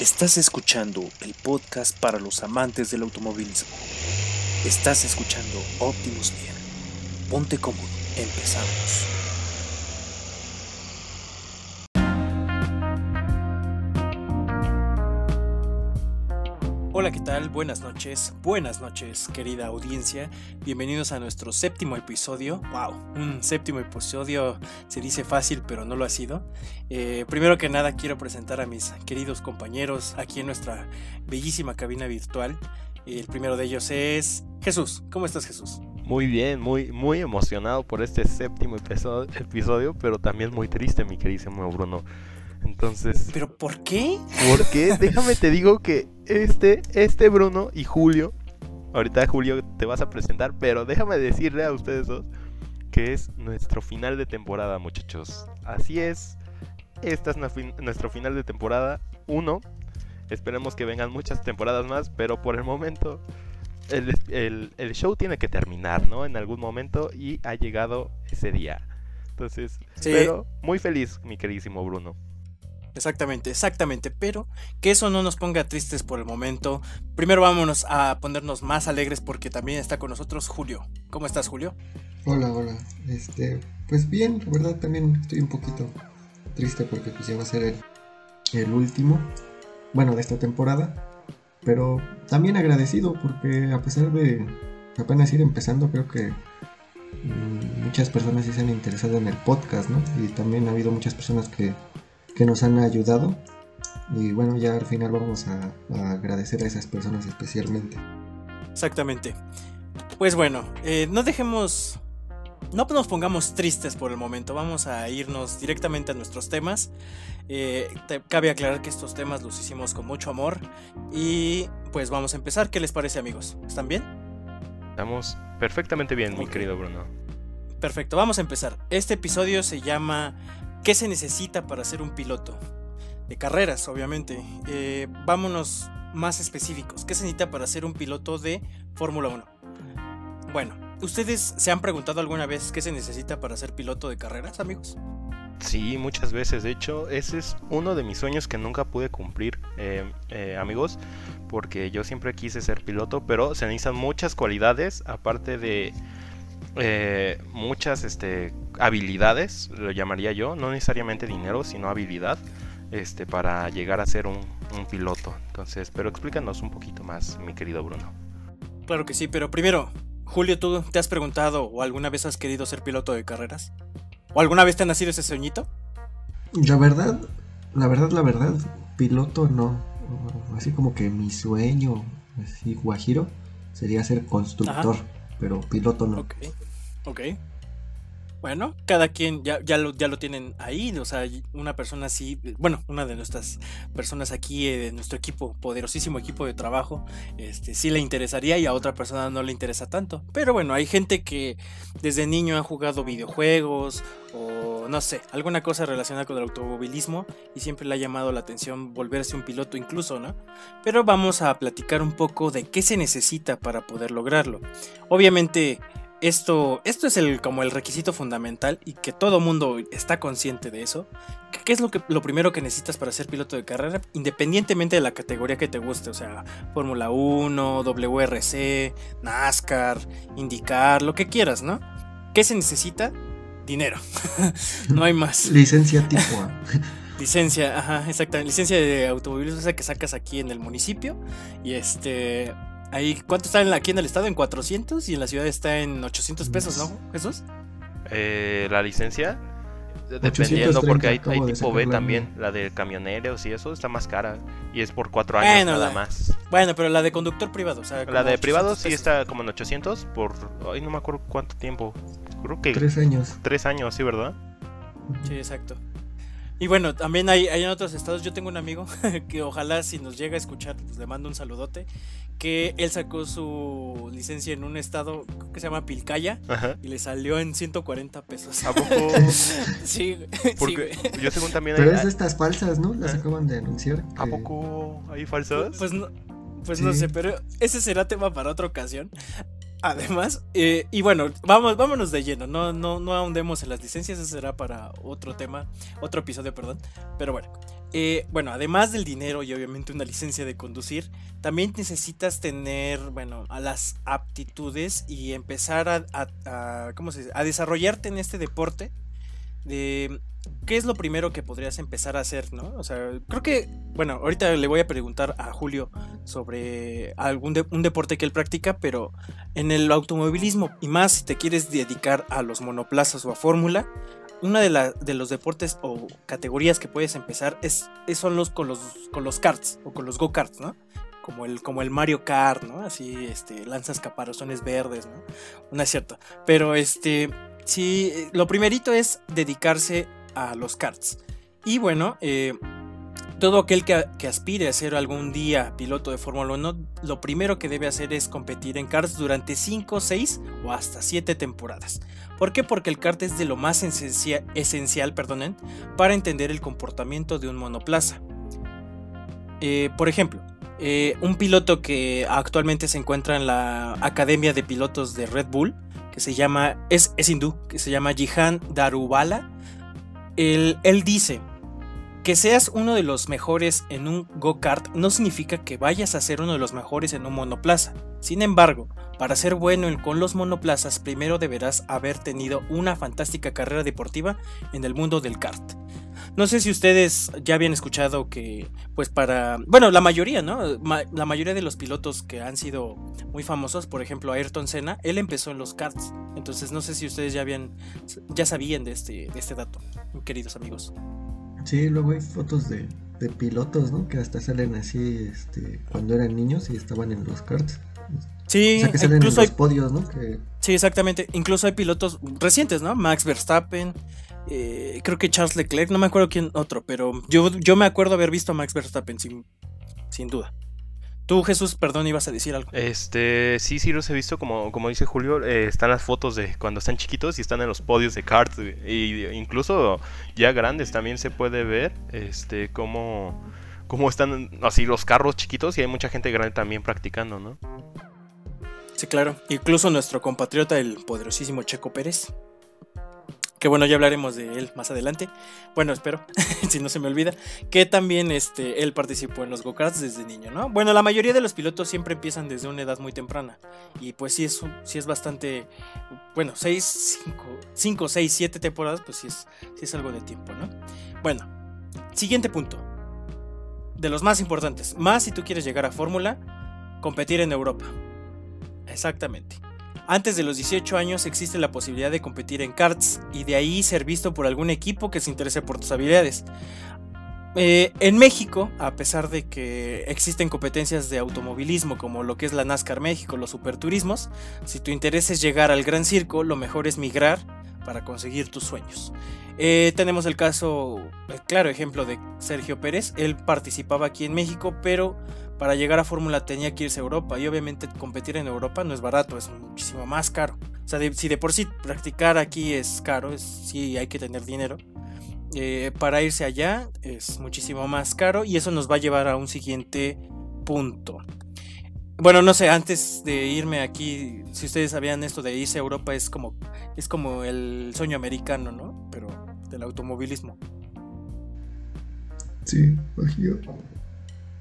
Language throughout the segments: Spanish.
Estás escuchando el podcast para los amantes del automovilismo. Estás escuchando Optimus Gear. Ponte cómodo, empezamos. ¿Qué tal? Buenas noches, buenas noches, querida audiencia. Bienvenidos a nuestro séptimo episodio. ¡Wow! Un séptimo episodio se dice fácil, pero no lo ha sido. Eh, primero que nada, quiero presentar a mis queridos compañeros aquí en nuestra bellísima cabina virtual. El primero de ellos es Jesús. ¿Cómo estás, Jesús? Muy bien, muy, muy emocionado por este séptimo episodio, pero también muy triste, mi queridísimo Bruno. Entonces. ¿Pero por qué? Porque déjame te digo que este, este Bruno y Julio. Ahorita Julio te vas a presentar, pero déjame decirle a ustedes dos que es nuestro final de temporada, muchachos. Así es. Esta es nuestro final de temporada 1. Esperemos que vengan muchas temporadas más, pero por el momento el, el, show tiene que terminar, ¿no? En algún momento y ha llegado ese día. Entonces, pero muy feliz, mi queridísimo Bruno. Exactamente, exactamente, pero que eso no nos ponga tristes por el momento. Primero vámonos a ponernos más alegres porque también está con nosotros Julio. ¿Cómo estás, Julio? Hola, hola. Este, pues bien, la verdad también estoy un poquito triste porque pues ya va a ser el, último, bueno, de esta temporada, pero también agradecido porque a pesar de apenas ir empezando, creo que mm, muchas personas sí se han interesado en el podcast, ¿no? Y también ha habido muchas personas que que nos han ayudado. Y bueno, ya al final vamos a, agradecer a esas personas especialmente. Exactamente. Pues bueno, eh, no dejemos, no nos pongamos tristes por el momento, vamos a irnos directamente a nuestros temas. Eh, cabe aclarar que estos temas los hicimos con mucho amor y pues vamos a empezar. ¿Qué les parece amigos? ¿Están bien? Estamos perfectamente bien, mi querido Bruno. Perfecto, vamos a empezar. Este episodio se llama ¿Qué se necesita para ser un piloto? De carreras, obviamente. Eh, vámonos más específicos. ¿Qué se necesita para ser un piloto de Fórmula 1? Bueno, ¿ustedes se han preguntado alguna vez qué se necesita para ser piloto de carreras, amigos? Sí, muchas veces. De hecho, ese es uno de mis sueños que nunca pude cumplir, eh, eh, amigos, porque yo siempre quise ser piloto, pero se necesitan muchas cualidades, aparte de muchas este, habilidades, lo llamaría yo, no necesariamente dinero, sino habilidad, este, para llegar a ser un, piloto. Entonces, pero explícanos un poquito más, mi querido Bruno. Claro que sí, pero primero, Julio, ¿tú te has preguntado o alguna vez has querido ser piloto de carreras? ¿O alguna vez te ha nacido ese sueñito? La verdad, la verdad, la verdad, piloto no. Así como que mi sueño, así guajiro, sería ser constructor, pero piloto no. Ok, ok. Bueno, cada quien ya, ya, lo, ya lo tienen ahí, o sea, una persona así, bueno, una de nuestras personas aquí, eh, de nuestro equipo, poderosísimo equipo de trabajo, este, sí le interesaría y a otra persona no le interesa tanto. Pero bueno, hay gente que desde niño ha jugado videojuegos o no sé, alguna cosa relacionada con el automovilismo y siempre le ha llamado la atención volverse un piloto incluso, ¿no? Pero vamos a platicar un poco de qué se necesita para poder lograrlo. Obviamente esto, esto es el, como el requisito fundamental y que todo mundo está consciente de eso. ¿Qué es lo, que, lo primero que necesitas para ser piloto de carrera? Independientemente de la categoría que te guste, o sea, Fórmula 1, WRC, NASCAR, IndyCar, lo que quieras, ¿no? ¿Qué se necesita? Dinero. no hay más. Licencia tipo A. Licencia, ajá, exactamente. Licencia de automovilismo, esa que sacas aquí en el municipio. Y este. Ahí, ¿cuánto está aquí en el estado? En 400 y en la ciudad está en 800 pesos, ¿no, Jesús? Eh, la licencia, dependiendo, porque hay, tipo B también, la de camioneros y eso está más cara y es por cuatro años nada más. Bueno, pero la de conductor privado, o sea, la de privado sí está como en 800 por, ay, no me acuerdo cuánto tiempo, creo que tres años. Tres años, sí, ¿verdad? Sí, exacto. Y bueno, también hay, hay, en otros estados. Yo tengo un amigo que ojalá si nos llega a escuchar, pues le mando un saludote. Que él sacó su licencia en un estado que se llama Pilcaya y le salió en 140 pesos. ¿A poco? sí, Porque yo según también Pero es de estas falsas, ¿no? Las acaban de anunciar. ¿A poco hay falsas? Pues no. Pues no sé, pero ese será tema para otra ocasión. Además, eh, y bueno, vamos, vámonos de lleno, no, no, no ahondemos en las licencias, eso será para otro tema, otro episodio, perdón. Pero bueno, eh, bueno, además del dinero y obviamente una licencia de conducir, también necesitas tener, bueno, a las aptitudes y empezar a, ¿cómo se dice? a desarrollarte en este deporte de qué es lo primero que podrías empezar a hacer, ¿no? O sea, creo que, bueno, ahorita le voy a preguntar a Julio sobre algún un deporte que él practica, pero en el automovilismo y más si te quieres dedicar a los monoplazas o a fórmula, una de, de, los deportes o categorías que puedes empezar es, son los con los con los karts o con los go-karts, ¿no? Como el, como el Mario Kart, ¿no? Así, este, lanzas caparazones verdes, ¿no? Es cierto. Pero este, sí, lo primerito es dedicarse a los karts. Y bueno, eh, todo aquel que, aspire a ser algún día piloto de Fórmula 1, lo primero que debe hacer es competir en karts durante 5, 6 o hasta 7 temporadas. ¿Por qué? Porque el kart es de lo más esencial, esencial perdonen, para entender el comportamiento de un monoplaza. Eh, por ejemplo, eh, un piloto que actualmente se encuentra en la Academia de Pilotos de Red Bull, que se llama, es, es hindú, que se llama Jihan Darubala, él, dice, que seas uno de los mejores en un go-kart no significa que vayas a ser uno de los mejores en un monoplaza. Sin embargo, para ser bueno con los monoplazas, primero deberás haber tenido una fantástica carrera deportiva en el mundo del kart. No sé si ustedes ya habían escuchado que, pues para, bueno, la mayoría, ¿no? la mayoría de los pilotos que han sido muy famosos, por ejemplo, Ayrton Senna, él empezó en los karts. Entonces, no sé si ustedes ya habían, ya sabían de este, de este dato, queridos amigos. Sí, luego hay fotos de, de pilotos, ¿no? Que hasta salen así, este, cuando eran niños y estaban en los karts. Sí, incluso hay podios, ¿no? Sí, exactamente. Incluso hay pilotos recientes, ¿no? Max Verstappen, eh, creo que Charles Leclerc, no me acuerdo quién otro, pero yo, yo me acuerdo haber visto a Max Verstappen sin, sin duda. Tú, Jesús, perdón, ibas a decir algo. Este, sí, sí los he visto, como, como dice Julio, eh, están las fotos de cuando están chiquitos y están en los podios de karts, y incluso ya grandes también se puede ver, este, cómo, cómo están así los carros chiquitos y hay mucha gente grande también practicando, ¿no? Sí, claro. Incluso nuestro compatriota, el poderosísimo Checo Pérez. Que bueno, ya hablaremos de él más adelante. Bueno, espero, si no se me olvida. Que también este, él participó en los go-karts desde niño, ¿no? Bueno, la mayoría de los pilotos siempre empiezan desde una edad muy temprana. Y pues sí es, sí es bastante. Bueno, 6, 5, 6, 7 temporadas, pues sí es, sí es algo de tiempo, ¿no? Bueno, siguiente punto. De los más importantes. Más si tú quieres llegar a Fórmula, competir en Europa. Exactamente. Antes de los 18 años existe la posibilidad de competir en karts y de ahí ser visto por algún equipo que se interese por tus habilidades. Eh, en México, a pesar de que existen competencias de automovilismo como lo que es la NASCAR México, los superturismos, si tu interés es llegar al gran circo, lo mejor es migrar para conseguir tus sueños. Eh, tenemos el caso, el claro ejemplo de Sergio Pérez. Él participaba aquí en México, pero para llegar a Fórmula tenía que irse a Europa y obviamente competir en Europa no es barato, es muchísimo más caro. O sea, si de por sí practicar aquí es caro, es, sí hay que tener dinero. Eh, para irse allá es muchísimo más caro y eso nos va a llevar a un siguiente punto. Bueno, no sé, antes de irme aquí, si ustedes sabían esto de irse a Europa es como es como el sueño americano, ¿no? Pero del automovilismo. Sí,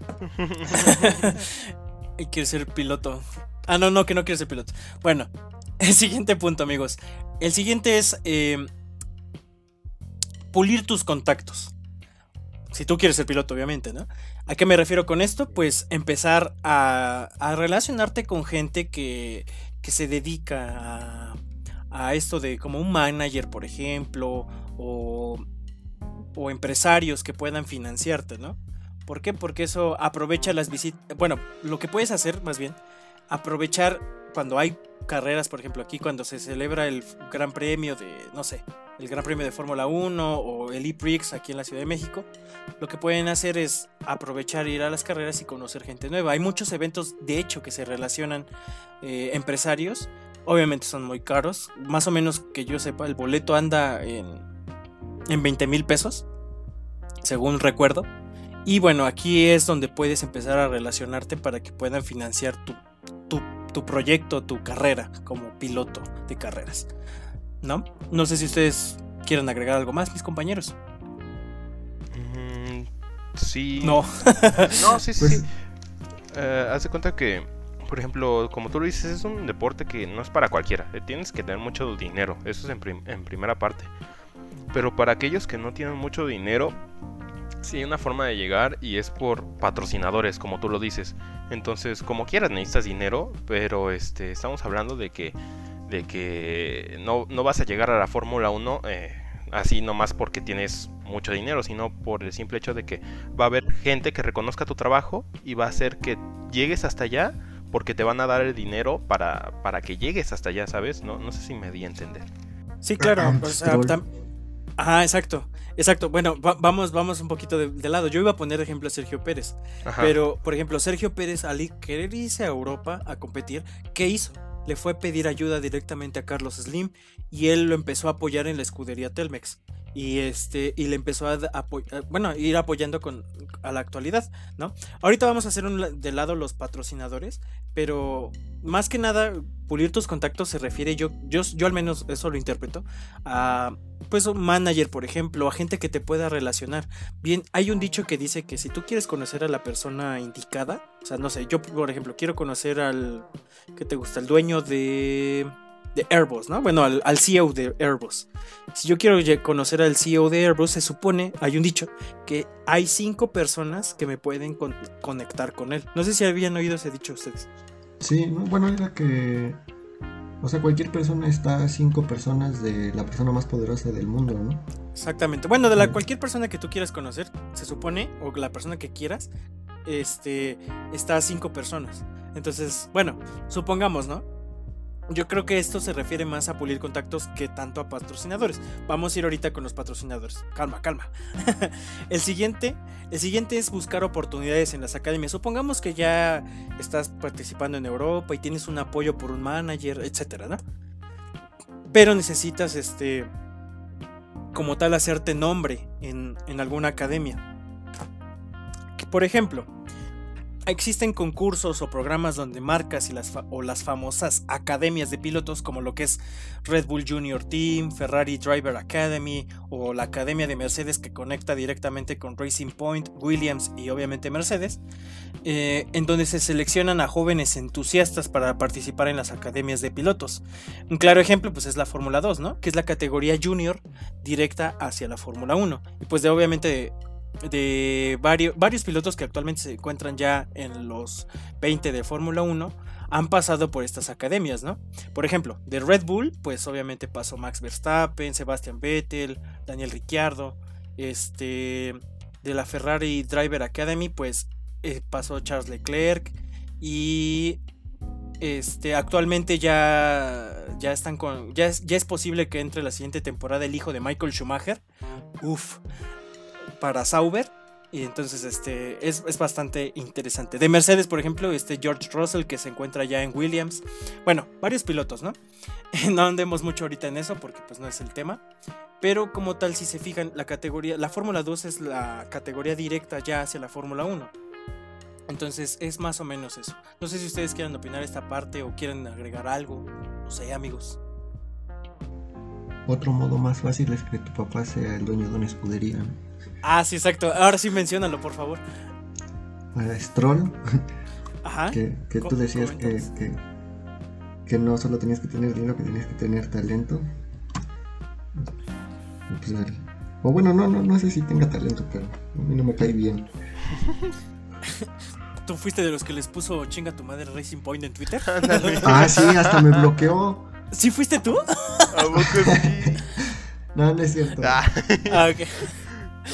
y quiere ser piloto. Ah, no, no, que no quiere ser piloto. Bueno, el siguiente punto, amigos. El siguiente es eh, pulir tus contactos. Si tú quieres ser piloto, obviamente, ¿no? ¿A qué me refiero con esto? Pues empezar a, relacionarte con gente que, que se dedica a, a, esto de como un manager, por ejemplo, o, o empresarios que puedan financiarte, ¿no? ¿Por qué? Porque eso aprovecha las visitas. Bueno, lo que puedes hacer más bien, aprovechar cuando hay carreras, por ejemplo, aquí cuando se celebra el Gran Premio de, no sé, el Gran Premio de Fórmula 1 o el E-Prix aquí en la Ciudad de México, lo que pueden hacer es aprovechar ir a las carreras y conocer gente nueva. Hay muchos eventos, de hecho, que se relacionan eh, empresarios. Obviamente son muy caros. Más o menos que yo sepa, el boleto anda en, en 20 mil pesos, según recuerdo. Y bueno, aquí es donde puedes empezar a relacionarte para que puedan financiar tu, proyecto, tu carrera como piloto de carreras. ¿No? No sé si ustedes quieren agregar algo más, mis compañeros. Mm, Sí. No. no, sí, sí, Pues- sí. Eh, haz de cuenta que, por ejemplo, como tú lo dices, es un deporte que no es para cualquiera. eh, Tienes que tener mucho dinero. Eso es en, prim- en primera parte. Pero para aquellos que no tienen mucho dinero, sí una forma de llegar y es por patrocinadores, como tú lo dices. Entonces, como quieras, necesitas dinero, pero este, estamos hablando de que, de que no, no vas a llegar a la Fórmula 1 eh, así nomás porque tienes mucho dinero, sino por el simple hecho de que va a haber gente que reconozca tu trabajo y va a hacer que llegues hasta allá porque te van a dar el dinero para, para que llegues hasta allá, ¿sabes? No, no sé si me di a entender. Sí, claro. Sea, Stroll. tam- Ajá, exacto. Exacto. Bueno, va- vamos, vamos un poquito de, de lado. Yo iba a poner de ejemplo a Sergio Pérez. Ajá. Pero, por ejemplo, Sergio Pérez, al querer irse a Europa a competir, ¿qué hizo? Le fue a pedir ayuda directamente a Carlos Slim y él lo empezó a apoyar en la escudería Telmex. Y este, y le empezó a, da- apo- a- bueno, ir apoyando con a la actualidad, ¿no? Ahorita vamos a hacer un de lado los patrocinadores, pero más que nada, pulir tus contactos se refiere, yo, yo, yo al menos eso lo interpreto, a pues un manager, por ejemplo, a gente que te pueda relacionar. Bien, hay un dicho que dice que si tú quieres conocer a la persona indicada, o sea, no sé, yo por ejemplo quiero conocer al, ¿qué te gusta? El dueño de, de Airbus, ¿no? Bueno, al, al CEO de Airbus. Si yo quiero conocer al CEO de Airbus, se supone, hay un dicho, que hay cinco personas que me pueden con- conectar con él. No sé si habían oído ese dicho ustedes. Sí, no, bueno, era que. O sea, cualquier persona está a cinco personas de la persona más poderosa del mundo, ¿no? Exactamente. Bueno, de la cualquier persona que tú quieras conocer, se supone, o la persona que quieras, este, está a cinco personas. Entonces, bueno, supongamos, ¿no? Yo creo que esto se refiere más a pulir contactos que tanto a patrocinadores. Vamos a ir ahorita con los patrocinadores. Calma, calma. el siguiente, el siguiente es buscar oportunidades en las academias. Supongamos que ya estás participando en Europa y tienes un apoyo por un manager, etcétera, ¿no? Pero necesitas este como tal hacerte nombre en, en alguna academia. Por ejemplo, existen concursos o programas donde marcas y las o las famosas academias de pilotos como lo que es Red Bull Junior Team, Ferrari Driver Academy o la Academia de Mercedes que conecta directamente con Racing Point, Williams y obviamente Mercedes, eh, en donde se seleccionan a jóvenes entusiastas para participar en las academias de pilotos. Un claro ejemplo pues es la Fórmula 2, ¿no? Que es la categoría junior directa hacia la Fórmula 1. Y pues de obviamente de varios, varios pilotos que actualmente se encuentran ya en los 20 de Fórmula 1 han pasado por estas academias, ¿no? Por ejemplo, de Red Bull, pues obviamente pasó Max Verstappen, Sebastian Vettel, Daniel Ricciardo, este, de la Ferrari Driver Academy, pues eh, pasó Charles Leclerc y este actualmente ya ya están con ya es, ya es posible que entre la siguiente temporada el hijo de Michael Schumacher. Uf, para Sauber. Y entonces este es, es bastante interesante. De Mercedes, por ejemplo, este George Russell que se encuentra ya en Williams. Bueno, varios pilotos, ¿no? No andemos mucho ahorita en eso porque pues no es el tema. Pero como tal, si se fijan, la categoría, la Fórmula 2 es la categoría directa ya hacia la Fórmula 1. Entonces es más o menos eso. No sé si ustedes quieren opinar esta parte o quieren agregar algo. No sé, amigos. Otro modo más fácil es que tu papá sea el dueño de una escudería. ¿no? Ah, sí, exacto. Ahora sí menciónalo, por favor. Stroll, Ajá. que, tú decías que, que, que no solo tenías que tener dinero, que tenías que tener talento. Pues, el- o bueno, no, no, no sé si tenga talento, pero a mí no me cae bien. ¿Tú fuiste de los que les puso chinga tu madre Racing Point en Twitter? Ah, sí, hasta me bloqueó. ¿Sí fuiste tú? ¿A poco sí? No, no es cierto. Ah, Ah, ok.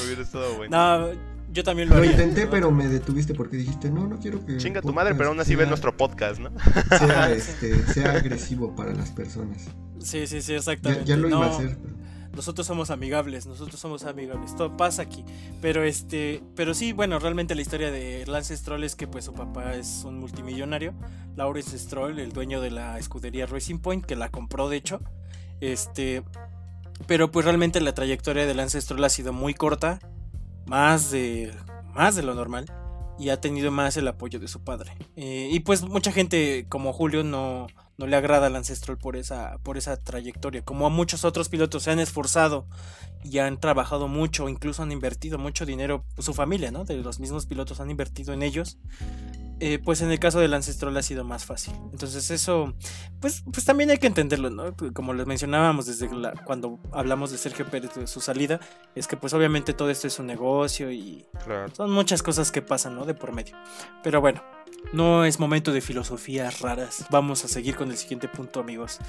hubiera estado bueno. No, yo también lo Lo haría, intenté, ¿no? pero me detuviste porque dijiste, no, no quiero que... Chinga tu madre, pero aún así ve sea- nuestro podcast, ¿no? Sea, este, sea agresivo para las personas. Sí, sí, sí, exactamente. ya lo iba a hacer. pero- Nosotros somos amigables, nosotros somos amigables. Todo pasa aquí. Pero este, pero sí, bueno, realmente la historia de Lance Stroll es que pues su papá es un multimillonario, Lawrence Stroll, el dueño de la escudería Racing Point, que la compró de hecho. Este, pero pues realmente la trayectoria de Lance Stroll ha sido muy corta, más de más de lo normal. y ha tenido más el apoyo de su padre. Eh, y pues mucha gente como Julio no, no le agrada al Ancestral por esa, por esa trayectoria. Como a muchos otros pilotos se han esforzado y han trabajado mucho, incluso han invertido mucho dinero, su familia, ¿no? De los mismos pilotos han invertido en ellos. Eh, pues en el caso del ancestral ha sido más fácil. Entonces eso, pues, pues también hay que entenderlo, ¿no? Como les mencionábamos desde cuando hablamos de Sergio Pérez de su salida, es que pues obviamente todo esto es un negocio y son muchas cosas que pasan, ¿no? De por medio. Pero bueno, no es momento de filosofías raras. Vamos a seguir con el siguiente punto, amigos.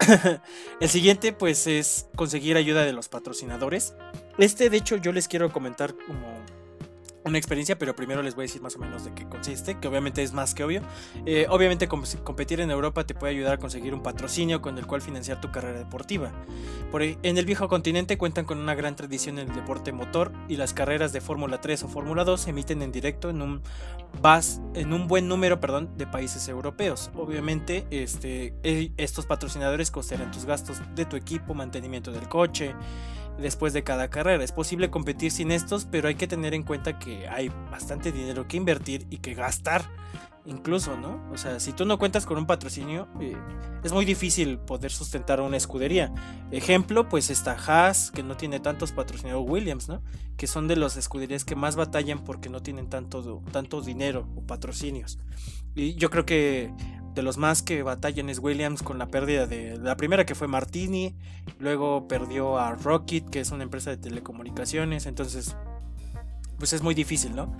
el siguiente, pues, es conseguir ayuda de los patrocinadores. Este, de hecho, yo les quiero comentar como una experiencia, pero primero les voy a decir más o menos de qué consiste, que obviamente es más que obvio. Eh, obviamente competir en Europa te puede ayudar a conseguir un patrocinio con el cual financiar tu carrera deportiva. Por, e, en el viejo continente cuentan con una gran tradición en el deporte motor y las carreras de Fórmula 3 o Fórmula 2 se emiten en directo en un, en un buen número perdón, de países europeos. Obviamente este, e, estos patrocinadores costearán tus gastos de tu equipo, mantenimiento del coche, después de cada carrera. Es posible competir sin estos, pero hay que tener en cuenta que hay bastante dinero que invertir y que gastar. Incluso, ¿no? O sea, si tú no cuentas con un patrocinio, eh, es muy difícil poder sustentar una escudería. Ejemplo, pues está Haas, que no tiene tantos patrocinadores, Williams, ¿no? Que son de las escuderías que más batallan porque no tienen tanto, tanto dinero o patrocinios. Y yo creo que de los más que batallan es Williams con la pérdida de la primera que fue Martini, luego perdió a Rocket, que es una empresa de telecomunicaciones, entonces pues es muy difícil, ¿no?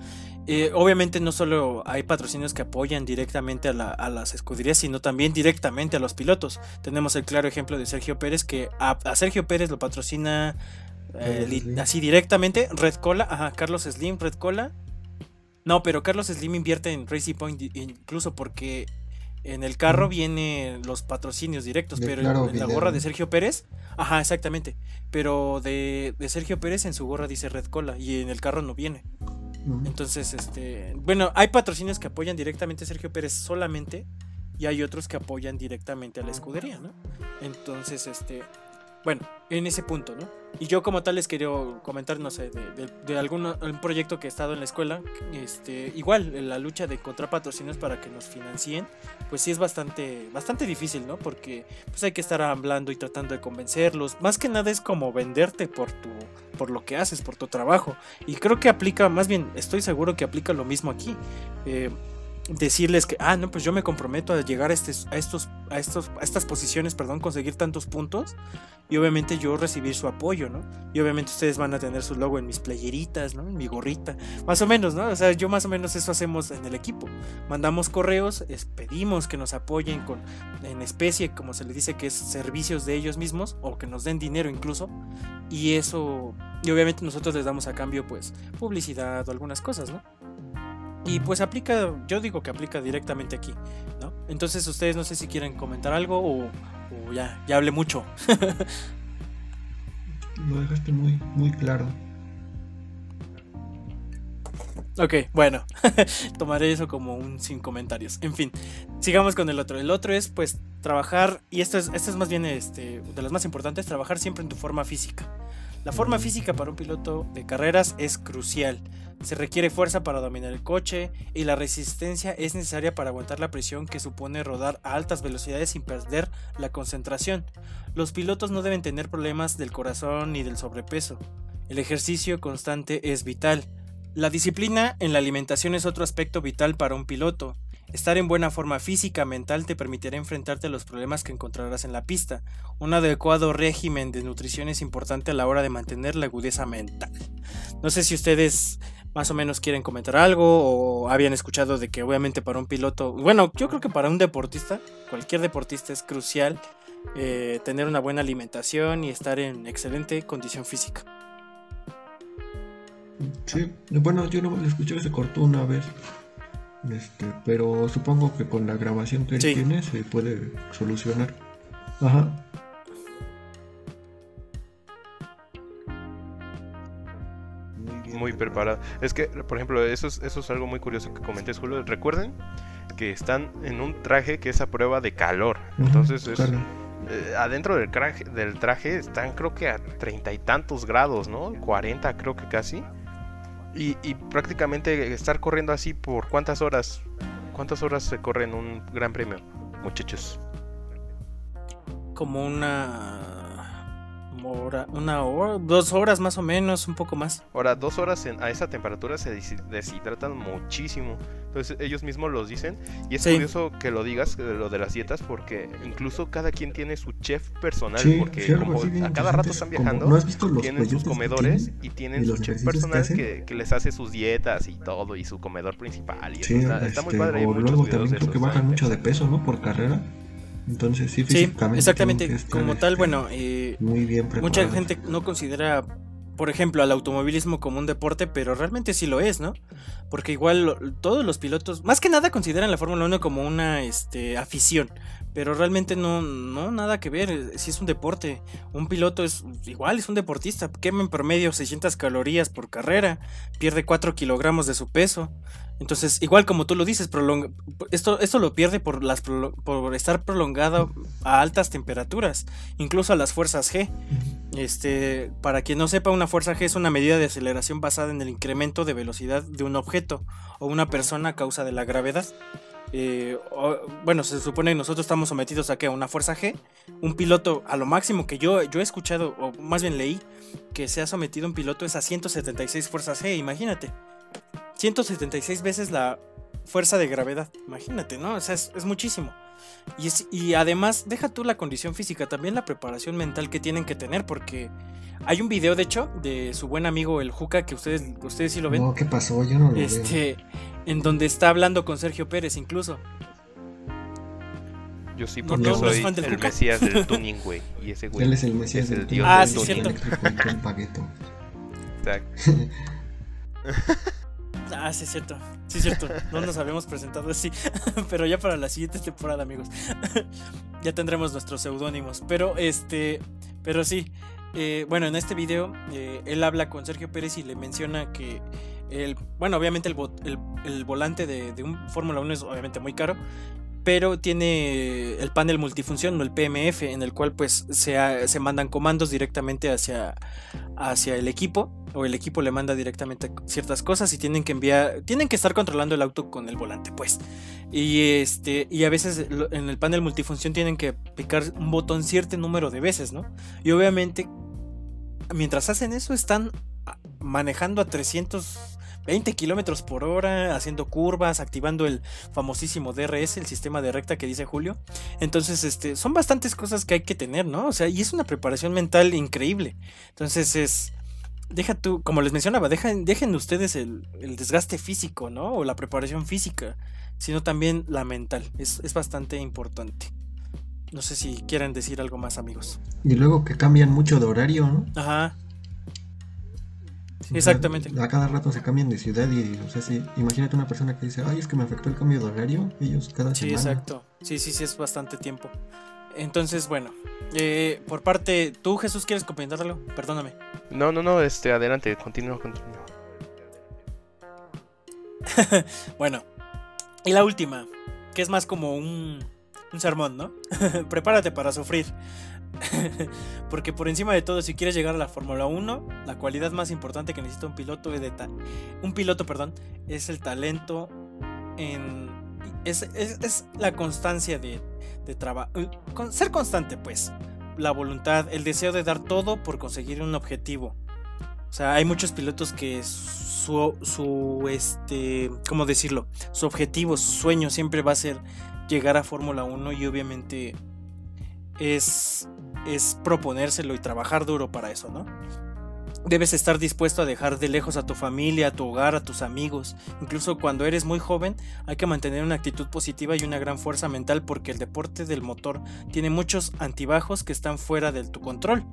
Eh, obviamente no solo hay patrocinios que apoyan directamente a, las escuderías, sino también directamente a los pilotos. Tenemos el claro ejemplo de Sergio Pérez, que a, Sergio Pérez lo patrocina eh, así directamente Red Cola, ajá, Carlos Slim, Red Cola. No, pero Carlos Slim invierte en Racing Point incluso porque en el carro vienen los patrocinios directos, pero en la gorra de Sergio Pérez, ajá, exactamente. Pero de, Sergio Pérez en su gorra dice Red Cola y en el carro no viene. Entonces, este, bueno, hay patrocinios que apoyan directamente a Sergio Pérez solamente y hay otros que apoyan directamente a la escudería, ¿no? Entonces, este, bueno, en ese punto, ¿no? Y yo como tal les quería comentar, no sé, de, algún proyecto que he estado en la escuela, este, igual, la lucha de encontrar patrocinios para que nos financien, pues sí es bastante, bastante difícil, ¿no? Porque pues hay que estar hablando y tratando de convencerlos. Más que nada es como venderte por tu, por lo que haces, por tu trabajo. Y creo que aplica, más bien, estoy seguro que aplica lo mismo aquí. Eh, decirles que, ah, no, pues yo me comprometo a llegar a, estos, a, estos, a, estos, a estas posiciones, perdón, conseguir tantos puntos y obviamente yo recibir su apoyo, ¿no? Y obviamente ustedes van a tener su logo en mis playeritas, ¿no? En mi gorrita, más o menos, ¿no? O sea, yo más o menos eso hacemos en el equipo. Mandamos correos, pedimos que nos apoyen con, en especie, como se les dice, que es servicios de ellos mismos o que nos den dinero incluso. Y eso, y obviamente nosotros les damos a cambio, pues, publicidad o algunas cosas, ¿no? Y pues aplica, yo digo que aplica directamente aquí, ¿no? Entonces ustedes no sé si quieren comentar algo o, ya, ya hablé mucho. Lo dejaste muy, muy claro. Ok, bueno, tomaré eso como un sin comentarios. En fin, sigamos con el otro. El otro es pues trabajar, y esto es, esto es más bien este, de las más importantes, trabajar siempre en tu forma física. La forma física para un piloto de carreras es crucial. Se requiere fuerza para dominar el coche y la resistencia es necesaria para aguantar la presión que supone rodar a altas velocidades sin perder la concentración. Los pilotos no deben tener problemas del corazón ni del sobrepeso. El ejercicio constante es vital. La disciplina en la alimentación es otro aspecto vital para un piloto. Estar en buena forma física mental te permitirá enfrentarte a los problemas que encontrarás en la pista. Un adecuado régimen de nutrición es importante a la hora de mantener la agudeza mental. No sé si ustedes más o menos quieren comentar algo o habían escuchado de que obviamente para un piloto, bueno, yo creo que para un deportista, cualquier deportista es crucial eh, tener una buena alimentación y estar en excelente condición física. Sí, bueno, yo no escuché, se cortó una vez. Este, pero supongo que con la grabación que tiene se puede solucionar. Ajá. Muy preparado. Es que, por ejemplo, eso es, eso es algo muy curioso que comenté, Julio. Recuerden que están en un traje que es a prueba de calor. Entonces, eh, adentro del traje, del traje están creo que a treinta y tantos grados, ¿no? 40 creo que casi. Y, y prácticamente estar corriendo así por cuántas horas. ¿Cuántas horas se corre en un gran premio, muchachos? Como una hora, una hora, dos horas más o menos, un poco más. Ahora, dos horas en- a esa temperatura se deshidratan muchísimo. Entonces ellos mismos los dicen. Y es Sí. curioso que lo digas, lo de las dietas, porque incluso cada quien tiene su chef personal. Sí, porque como a cada rato están viajando, ¿No has visto los tienen sus comedores tienen? y tienen y su los chef que personal hacen? que, que les hace sus dietas y todo, y su comedor principal. Y eso está, está muy este, padre. O luego también de creo que bajan mucho de peso, ¿no? Por carrera. Entonces sí, Sí, físicamente exactamente. Como tal, este, bueno, eh, muy bien mucha gente no considera, por ejemplo, al automovilismo como un deporte, pero realmente sí lo es, ¿no? Porque igual todos los pilotos, más que nada consideran la Fórmula 1 como una este, afición, pero realmente no, no nada que ver, eh, sí es un deporte. Un piloto es igual, es un deportista, quema en promedio 600 calorías por carrera, pierde 4 kilogramos de su peso. Entonces, igual como tú lo dices, prolonga- esto, esto lo pierde por, las, por estar prolongado a altas temperaturas, incluso a las fuerzas G. Este, para quien no sepa, una fuerza G es una medida de aceleración basada en el incremento de velocidad de un objeto o una persona a causa de la gravedad. Eh, o- bueno, se supone que nosotros estamos sometidos a, ¿qué? a una fuerza G. Un piloto, a lo máximo que yo, yo he escuchado, o más bien leí, que se ha sometido un piloto es a 176 fuerzas G, imagínate. 176 veces la fuerza de gravedad, imagínate, ¿no? O sea, es, es muchísimo. Y, es- y además, deja tú la condición física, también la preparación mental que tienen que tener, porque hay un video, de hecho, de su buen amigo el Juca, que ustedes, ustedes sí lo ven, No, ¿qué pasó? Yo no lo veo. este, en donde está hablando con Sergio Pérez incluso. Yo sí, ¿No- porque no soy del el Cuca? mesías del tuning, güey. Y ese güey. Él es el mesías es del el dios Ah, del sí, del cierto. Exacto. Ah, sí, es cierto. Sí, cierto. No nos habíamos presentado así. Pero ya para la siguiente temporada, amigos. ya tendremos nuestros seudónimos. Pero este. Pero sí. eh, bueno, en este video. eh, él habla con Sergio Pérez y le menciona que. El, bueno, obviamente el, el- el volante de, de un Fórmula 1 es obviamente muy caro. Pero tiene el panel multifunción, o el PMF, en el cual pues se, se mandan comandos directamente hacia, hacia el equipo o el equipo le manda directamente ciertas cosas y tienen que enviar, tienen que estar controlando el auto con el volante, pues. Y este y a veces en el panel multifunción tienen que picar un botón cierto número de veces, ¿no? Y obviamente mientras hacen eso están manejando a 320 kilómetros por hora, haciendo curvas, activando el famosísimo DRS, el sistema de recta que dice Julio. Entonces, este, son bastantes cosas que hay que tener, ¿no? O sea, y es una preparación mental increíble. Entonces es. Deja tú, como les mencionaba, dejen, dejen ustedes el, el desgaste físico, ¿no? O la preparación física, sino también la mental. Es, es bastante importante. No sé si quieren decir algo más, amigos. Y luego que cambian mucho de horario, ¿no? Ajá, Exactamente. a cada rato se cambian de ciudad y, o sea, sí, imagínate una persona que dice, ay, es que me afectó el cambio de horario. Ellos cada sí, semana. exacto. Sí, sí, sí, es bastante tiempo. Entonces, bueno, eh, por parte, tú Jesús, ¿quieres comentarlo? Perdóname. No, no, no, este, adelante, continúa, continúa. Bueno, y la última, que es más como un, un sermón, ¿no? Prepárate para sufrir. Porque por encima de todo, si quieres llegar a la Fórmula 1, la cualidad más importante que necesita un piloto es de ta- un piloto, perdón, es el talento en es, la constancia de, de trabajo, ser constante, pues, la voluntad, el deseo de dar todo por conseguir un objetivo. O sea, hay muchos pilotos que su, su este, ¿cómo decirlo? Su objetivo, su sueño siempre va a ser llegar a Fórmula 1 y obviamente es, es proponérselo y trabajar duro para eso, ¿no? Debes estar dispuesto a dejar de lejos a tu familia, a tu hogar, a tus amigos. Incluso cuando eres muy joven hay que mantener una actitud positiva y una gran fuerza mental porque el deporte del motor tiene muchos antibajos que están fuera de tu control.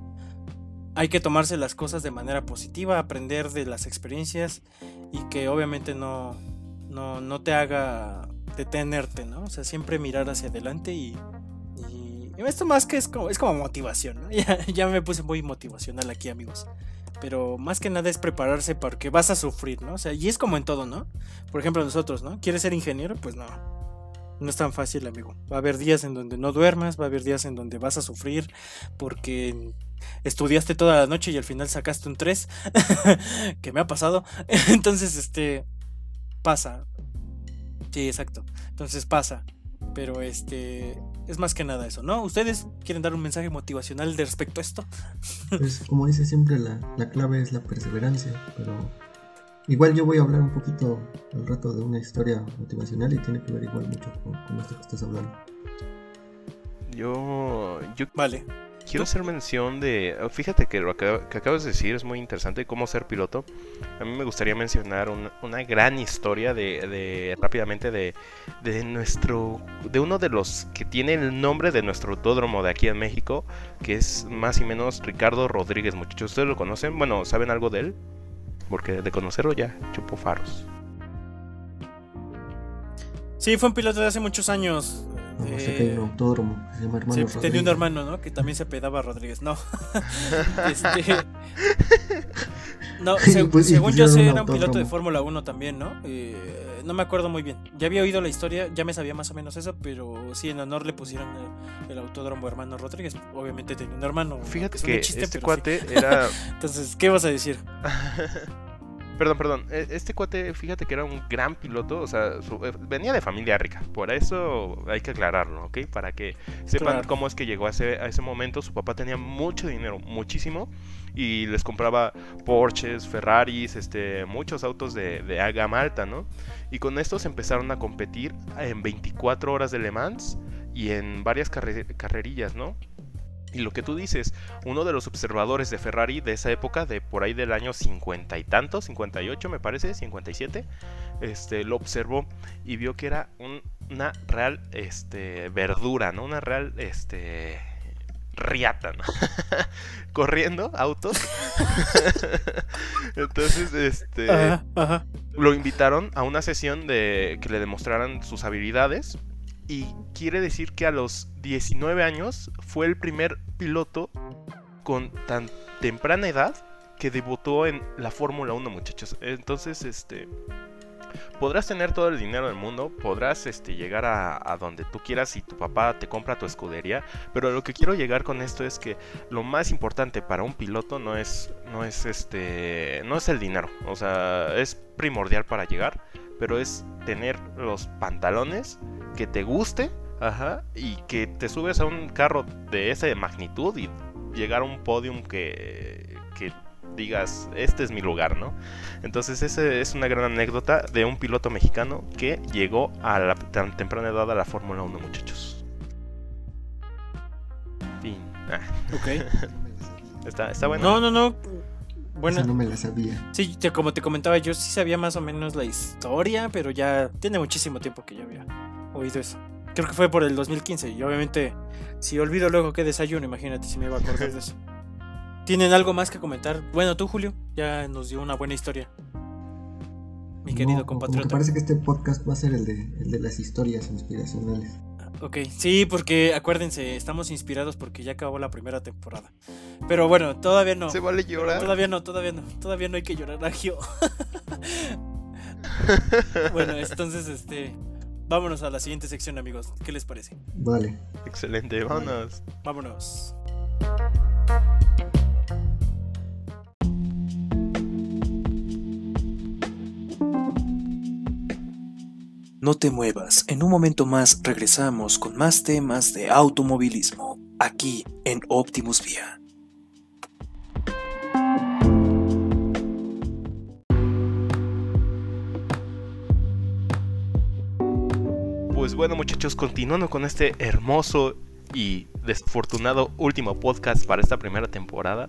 Hay que tomarse las cosas de manera positiva, aprender de las experiencias y que obviamente no, no, no te haga detenerte, ¿no? O sea, siempre mirar hacia adelante y, esto más que es como, es como motivación, ¿no? Ya, ya me puse muy motivacional aquí, amigos. Pero más que nada es prepararse porque vas a sufrir, ¿no? O sea, y es como en todo, ¿no? Por ejemplo, nosotros, ¿no? ¿Quieres ser ingeniero? Pues no. No es tan fácil, amigo. Va a haber días en donde no duermas, va a haber días en donde vas a sufrir porque estudiaste toda la noche y al final sacaste un 3, que me ha pasado. Entonces, este, pasa. Sí, exacto. Entonces pasa. Pero este, es más que nada eso, ¿no? ¿Ustedes quieren dar un mensaje motivacional de respecto a esto? Pues como dice siempre, la, la clave es la perseverancia, pero igual yo voy a hablar un poquito al rato de una historia motivacional y tiene que ver igual mucho con, con esto que estás hablando. Yo, yo Vale. Quiero hacer mención de. Fíjate que lo que, que acabas de decir es muy interesante, cómo ser piloto. A mí me gustaría mencionar un- una gran historia de, de- rápidamente de, de nuestro. de uno de los que tiene el nombre de nuestro autódromo de aquí en México, que es más y menos Ricardo Rodríguez, muchachos. ¿Ustedes lo conocen? Bueno, ¿saben algo de él? Porque de conocerlo ya, chupo faros. Sí, fue un piloto de hace muchos años. No, eh, sé que hay un autódromo que se llama Hermano sí, Rodríguez. tenía un hermano, ¿no? Que también se pedaba Rodríguez. No. este. No, se- Pues, según yo pusieron sé, era un piloto de. Fórmula 1 también, ¿no? Eh, no me acuerdo muy bien. Ya había oído la historia, ya me sabía más o menos eso, pero sí, en honor le pusieron el, el autódromo hermano Rodríguez. Obviamente tenía un hermano. Fíjate suene que chiste, este sí. cuate era. Entonces, ¿qué vas a decir? Perdón, perdón. e- Este cuate, fíjate que era un gran piloto. O sea, su- eh, venía de familia rica. Por eso hay que aclararlo, ¿ok? Para que sepan Claro. cómo es que llegó a ese, a ese momento. Su papá tenía mucho dinero, muchísimo. Y les compraba Porsches, Ferraris, este, muchos autos de, de gama alta, ¿no? Y con estos empezaron a competir en 24 horas de Le Mans y en varias carre- carrerillas, ¿no? Y lo que tú dices, uno de los observadores de Ferrari de esa época, de por ahí del año 50 y tanto, 58 me parece, 57, este, lo observó y vio que era un- una real este, verdura, ¿no? Una real este, riata, ¿no? Corriendo autos. Entonces, este Ajá, ajá. lo invitaron a una sesión de que le demostraran sus habilidades y quiere decir que a los 19 años fue el primer piloto con tan temprana edad que debutó en la Fórmula 1, muchachos. Entonces, este podrás tener todo el dinero del mundo, podrás este llegar a, a donde tú quieras y tu papá te compra tu escudería, pero lo que quiero llegar con esto es que lo más importante para un piloto no es no es este no es el dinero, o sea, es primordial para llegar, pero es tener los pantalones que te guste, ajá, y que te subes a un carro de esa magnitud y llegar a un podium que que digas, este es mi lugar, ¿no? Entonces, esa es una gran anécdota de un piloto mexicano que llegó a la tan temprana edad a la Fórmula 1, muchachos. Fin. Ah, Ok. está, está bueno. No, no, no. Bueno, no me la sabía. sí, te- como te comentaba, yo sí sabía más o menos la historia, pero ya tiene muchísimo tiempo que ya había oído eso. Creo que fue por el 2015 y obviamente si olvido luego qué desayuno, imagínate si me iba a acordar de eso. ¿Tienen algo más que comentar? Bueno, tú Julio, ya nos dio una buena historia. Mi querido No, como- Como que compatriota. parece que este podcast va a ser el de, el de las historias inspiracionales. Ok, sí, porque acuérdense, estamos inspirados porque ya acabó la primera temporada. Pero bueno, todavía no. Se vale llorar. Todavía no, todavía no. Todavía no hay que llorar, Agio. bueno, entonces, este. Vámonos a la siguiente sección, amigos. ¿Qué les parece? Vale. Excelente, vámonos. Vámonos. No te muevas, en un momento más regresamos con más temas de automovilismo, aquí en Optimus Vía. Pues bueno, muchachos, continuando con este hermoso y desafortunado último podcast para esta primera temporada.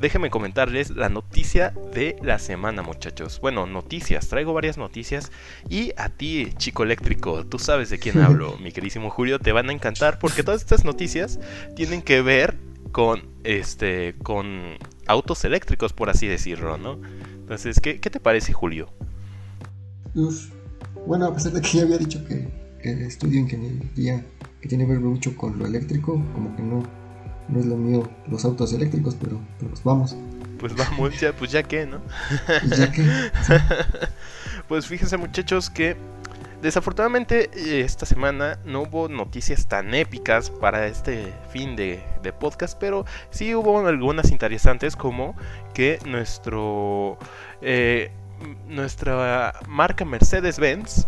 Déjenme comentarles la noticia de la semana, muchachos. Bueno, noticias, traigo varias noticias. Y a ti, chico eléctrico, tú sabes de quién hablo, mi queridísimo Julio, te van a encantar porque todas estas noticias tienen que ver con este con autos eléctricos, por así decirlo, ¿no? Entonces, ¿qué, qué te parece, Julio? Uf. Bueno, a pesar de que ya había dicho que, que estudio ingeniería que tiene que ver mucho con lo eléctrico, como que no, no es lo mío los autos eléctricos, pero, pero pues vamos. Pues vamos, ya, pues ya que, ¿no? Y ya que sí, Pues fíjense muchachos que desafortunadamente eh, esta semana no hubo noticias tan épicas para este fin de, podcast, pero sí hubo algunas interesantes como que nuestro eh, nuestra marca Mercedes-Benz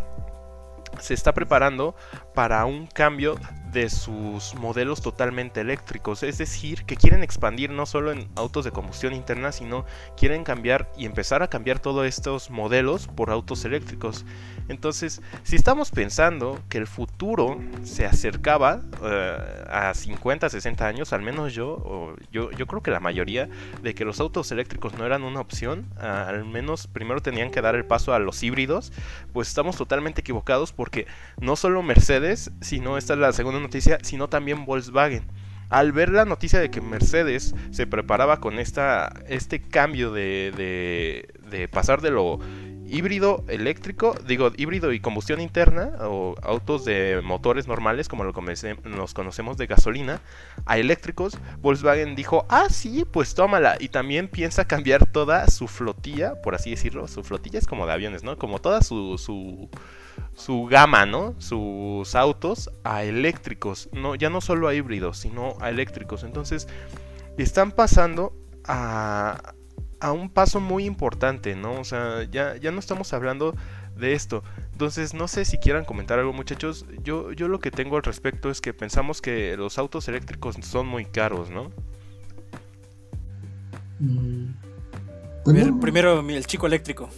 se está preparando para un cambio de sus modelos totalmente eléctricos. Es decir, que quieren expandir no solo en autos de combustión interna, sino quieren cambiar y empezar a cambiar todos estos modelos por autos eléctricos. Entonces, si estamos pensando que el futuro se acercaba eh, a 50, 60 años, al menos yo, yo, yo creo que la mayoría, de que los autos eléctricos no eran una opción, al menos primero tenían que dar el paso a los híbridos, pues estamos totalmente equivocados porque no solo Mercedes, sino esta es la segunda noticia, sino también Volkswagen. Al ver la noticia de que Mercedes se preparaba con esta, este cambio de, de, de pasar de lo híbrido eléctrico, digo híbrido y combustión interna, o autos de motores normales como lo nos conocemos de gasolina, a eléctricos, Volkswagen dijo, ah sí, pues tómala, y también piensa cambiar toda su flotilla, por así decirlo, su flotilla es como de aviones, ¿no? Como toda su, su, su gama, ¿no? Sus autos a eléctricos, no, ya no solo a híbridos, sino a eléctricos, entonces están pasando a, a un paso muy importante, ¿no? O sea, ya, ya no estamos hablando de esto. Entonces, no sé si quieran comentar algo, muchachos. Yo, yo lo que tengo al respecto es que pensamos que los autos eléctricos son muy caros, ¿no? Mm. Pues primero, el chico eléctrico.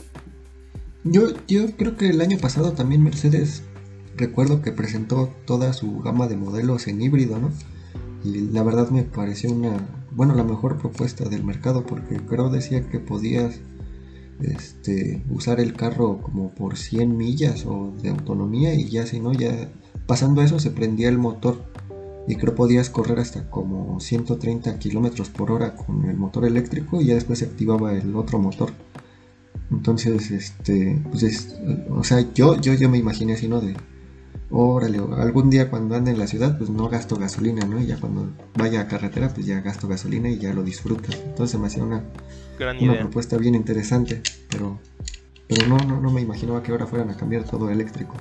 Yo, yo creo que el año pasado también Mercedes, recuerdo que presentó toda su gama de modelos en híbrido, ¿no? Y la verdad me pareció una, bueno, la mejor propuesta del mercado porque creo decía que podías este, usar el carro como por 100 millas o de autonomía y ya si no, ya pasando eso se prendía el motor y creo podías correr hasta como 130 kilómetros por hora con el motor eléctrico y ya después se activaba el otro motor. Entonces, este, pues o sea, yo, yo, yo me imaginé así, ¿no? De, órale, algún día cuando ande en la ciudad, pues no gasto gasolina, ¿no? Y ya cuando vaya a carretera, pues ya gasto gasolina y ya lo disfruto. Entonces me hacía una, una propuesta bien interesante, pero, pero no, no, no me imaginaba que ahora fueran a cambiar todo eléctrico.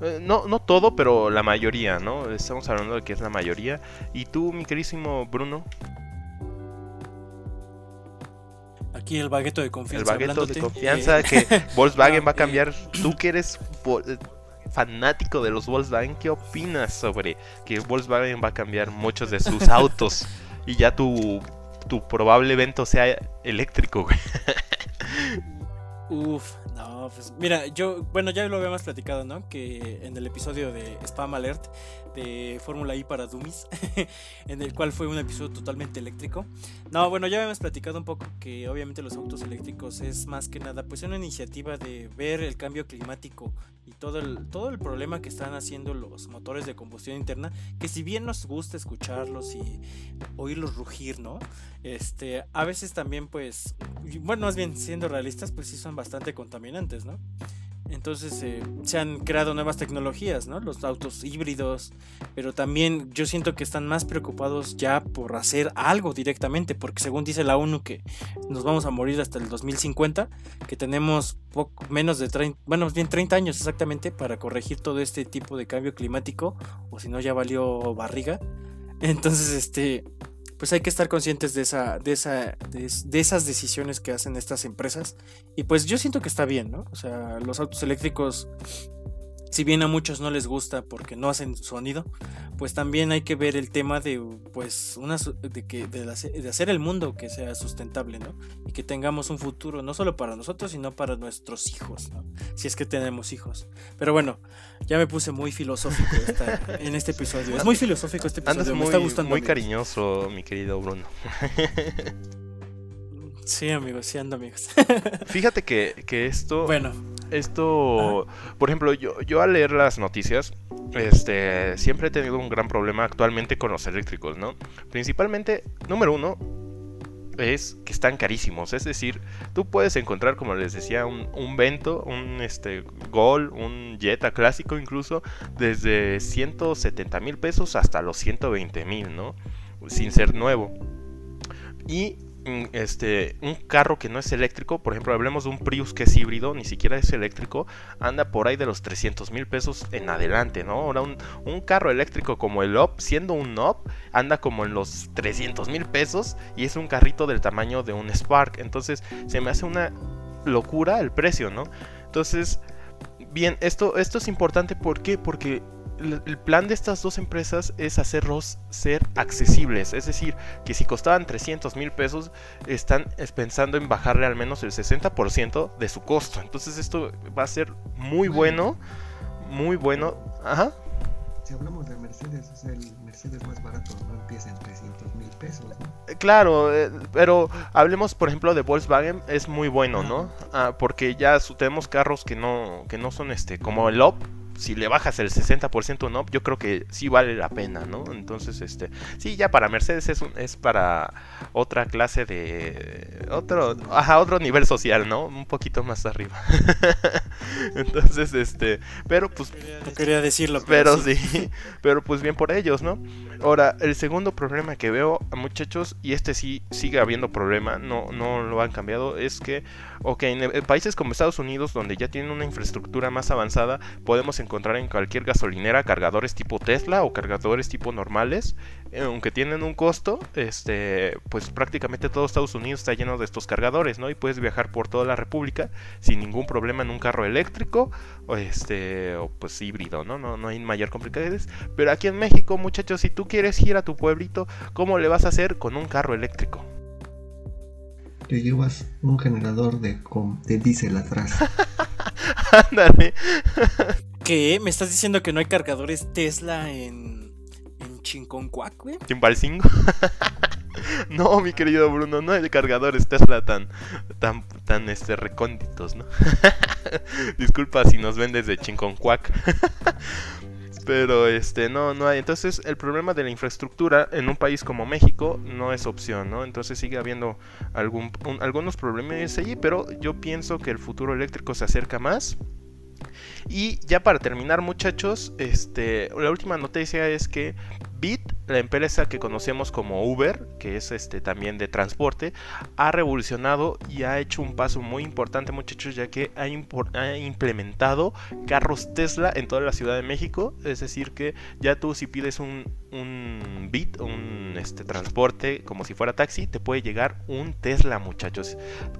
Eh, no, no todo, pero la mayoría, ¿no? Estamos hablando de que es la mayoría. ¿Y tú, mi querísimo Bruno? Aquí el bagueto de confianza. El bagueto de confianza que Volkswagen va a cambiar. Tú que eres fanático de los Volkswagen, ¿qué opinas sobre que Volkswagen va a cambiar muchos de sus autos y ya tu, tu probable evento sea eléctrico? Uf, no, pues mira, yo, bueno, ya lo habíamos platicado, ¿no? Que en el episodio de Spam Alert de Fórmula I para Dummies, en el cual fue un episodio totalmente eléctrico. No, bueno, ya habíamos platicado un poco que obviamente los autos eléctricos es más que nada pues una iniciativa de ver el cambio climático y todo el, todo el problema que están haciendo los motores de combustión interna, que si bien nos gusta escucharlos y oírlos rugir, ¿no? Este, a veces también pues, bueno, más bien siendo realistas, pues sí son bastante contaminantes, ¿no? Entonces eh, se han creado nuevas tecnologías, ¿no? Los autos híbridos, pero también yo siento que están más preocupados ya por hacer algo directamente, porque según dice la ONU que nos vamos a morir hasta el 2050, que tenemos poco, menos de 30, bueno, bien 30 años exactamente para corregir todo este tipo de cambio climático, o si no ya valió barriga. Entonces, este, pues hay que estar conscientes de, esa, de, esa, de, esas decisiones que hacen estas empresas. Y pues yo siento que está bien, ¿no? O sea, los autos eléctricos si bien a muchos no les gusta porque no hacen sonido, pues también hay que ver el tema de pues una de que de, hacer el mundo que sea sustentable, ¿no? Y que tengamos un futuro no solo para nosotros, sino para nuestros hijos, ¿no? Si es que tenemos hijos. Pero bueno, ya me puse muy filosófico en este episodio. Es muy filosófico este episodio, me está gustando. Muy cariñoso, mi querido Bruno. Sí, amigos, sí ando, amigos. Fíjate que, que esto. Bueno. Esto. Por ejemplo, yo, yo al leer las noticias. Este. Siempre he tenido un gran problema actualmente con los eléctricos, ¿no? Principalmente, número uno. Es que están carísimos. Es decir, tú puedes encontrar, como les decía, un, un Vento, un este, Gol, un Jetta clásico incluso, desde 170 mil pesos hasta los 120 mil, ¿no? Sin ser nuevo. Y este, un carro que no es eléctrico, por ejemplo, hablemos de un Prius que es híbrido, ni siquiera es eléctrico, anda por ahí de los 300 mil pesos en adelante, ¿no? Ahora un, un carro eléctrico como el OP, siendo un OP, anda como en los 300 mil pesos y es un carrito del tamaño de un Spark. Entonces se me hace una locura el precio, ¿no? Entonces, bien, esto, esto es importante, ¿por qué? Porque el plan de estas dos empresas es hacerlos ser accesibles. Es decir, que si costaban 300 mil pesos, están pensando en bajarle al menos el 60% de su costo. Entonces esto va a ser muy bueno, muy bueno. Ajá. Si hablamos de Mercedes, es el Mercedes más barato no empieza en 300 mil pesos. Eh, claro, eh, pero hablemos por ejemplo de Volkswagen, es muy bueno, ¿no? Ah, porque ya tenemos carros que no, que no son este, como el OP si le bajas el 60% no, yo creo que sí vale la pena, ¿no? Entonces, este, sí, ya para Mercedes es, es para otra clase de otro, ajá, otro nivel social, ¿no? Un poquito más arriba. Entonces, este, pero pues no quería decirlo, pero, sí. pero pues bien por ellos, ¿no? Ahora, el segundo problema que veo, muchachos, y este sí sigue habiendo problema, no no lo han cambiado, es que ok, en países como Estados Unidos donde ya tienen una infraestructura más avanzada, podemos encontrar en cualquier gasolinera cargadores tipo Tesla o cargadores tipo normales, eh, aunque tienen un costo, este, pues prácticamente todo Estados Unidos está lleno de estos cargadores, ¿no? Y puedes viajar por toda la República sin ningún problema en un carro eléctrico o este, o pues híbrido, ¿no? No, no hay mayor complicaciones. Pero aquí en México, muchachos, si tú quieres ir a tu pueblito, ¿cómo le vas a hacer con un carro eléctrico? Te llevas un generador de, de diésel atrás. Ándale. ¿Qué? ¿Me estás diciendo que no hay cargadores Tesla en, en Chinconcuac, güey? ¿Chimbalcingo? no, mi querido Bruno, no hay cargadores Tesla tan, tan, tan, este, recónditos, ¿no? Disculpa si nos ven desde Chinconcuac. Pero este no no hay. Entonces el problema de la infraestructura en un país como México no es opción, ¿no? Entonces sigue habiendo algún, algunos problemas allí, pero yo pienso que el futuro eléctrico se acerca más. Y ya para terminar, muchachos, este, la última noticia es que Bit, la empresa que conocemos como Uber, que es este también de transporte, ha revolucionado y ha hecho un paso muy importante, muchachos, ya que ha, implementado carros Tesla en toda la Ciudad de México. Es decir, que ya tú si pides un, un Bit, un este, transporte como si fuera taxi, te puede llegar un Tesla, muchachos.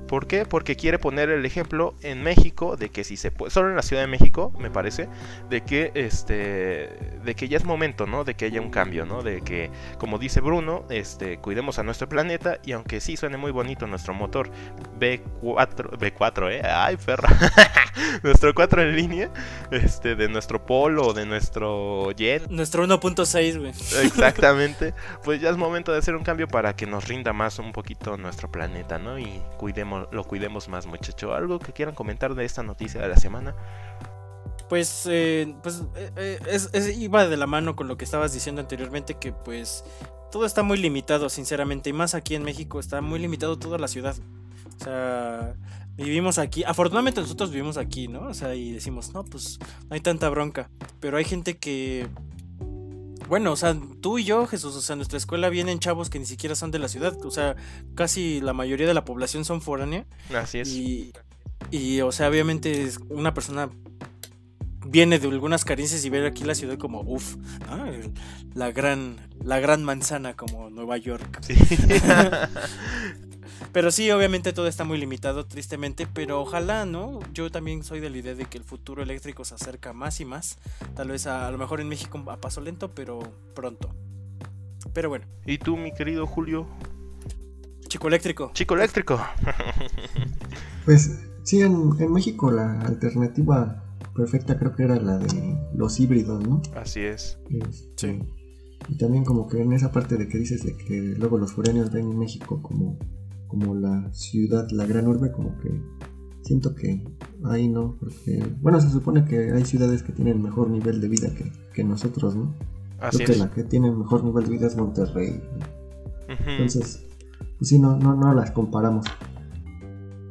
¿Por qué? Porque quiere poner el ejemplo en México de que si se puede, solo en la Ciudad de México, me parece, de que este, de que ya es momento, ¿no? De que haya un cambio ¿no? De que, como dice Bruno, este, cuidemos a nuestro planeta y aunque sí suene muy bonito nuestro motor B4, B4, ¿eh? Ay, nuestro 4 en línea, este, de nuestro Polo, de nuestro Jet. Nuestro 1.6, güey. Exactamente. Pues ya es momento de hacer un cambio para que nos rinda más un poquito nuestro planeta, ¿no? Y cuidemos, lo cuidemos más, muchacho. ¿Algo que quieran comentar de esta noticia de la semana? Pues, eh, pues eh, eh, iba de la mano con lo que estabas diciendo anteriormente, que pues todo está muy limitado, sinceramente, y más aquí en México está muy limitado toda la ciudad. O sea, vivimos aquí, afortunadamente nosotros vivimos aquí, ¿no? O sea, y decimos, no, pues no hay tanta bronca, pero hay gente que... Bueno, o sea, tú y yo, Jesús, o sea, en nuestra escuela vienen chavos que ni siquiera son de la ciudad, o sea, casi la mayoría de la población son foránea. Así es. Y, y o sea, obviamente una persona viene de algunas carencias y ver aquí la ciudad como, uff, la, gran, la gran manzana como Nueva York. pero sí, obviamente todo está muy limitado, tristemente, pero ojalá, ¿no? Yo también soy de la idea de que el futuro eléctrico se acerca más y más. Tal vez a, lo mejor en México a paso lento, pero pronto. Pero bueno. ¿Y tú, mi querido Julio? Chico eléctrico. Chico eléctrico. pues sí, en México la alternativa perfecta creo que era la de los híbridos, ¿no? Así es. Este, sí. Y también como que en esa parte de que dices de que luego los foráneos ven México como, como la ciudad, la gran urbe, como que siento que ahí no, porque bueno, se supone que hay ciudades que tienen mejor nivel de vida que, que nosotros, ¿no? Así Creo que la que tiene mejor nivel de vida es Monterrey. Entonces, pues sí, no, no, no las comparamos.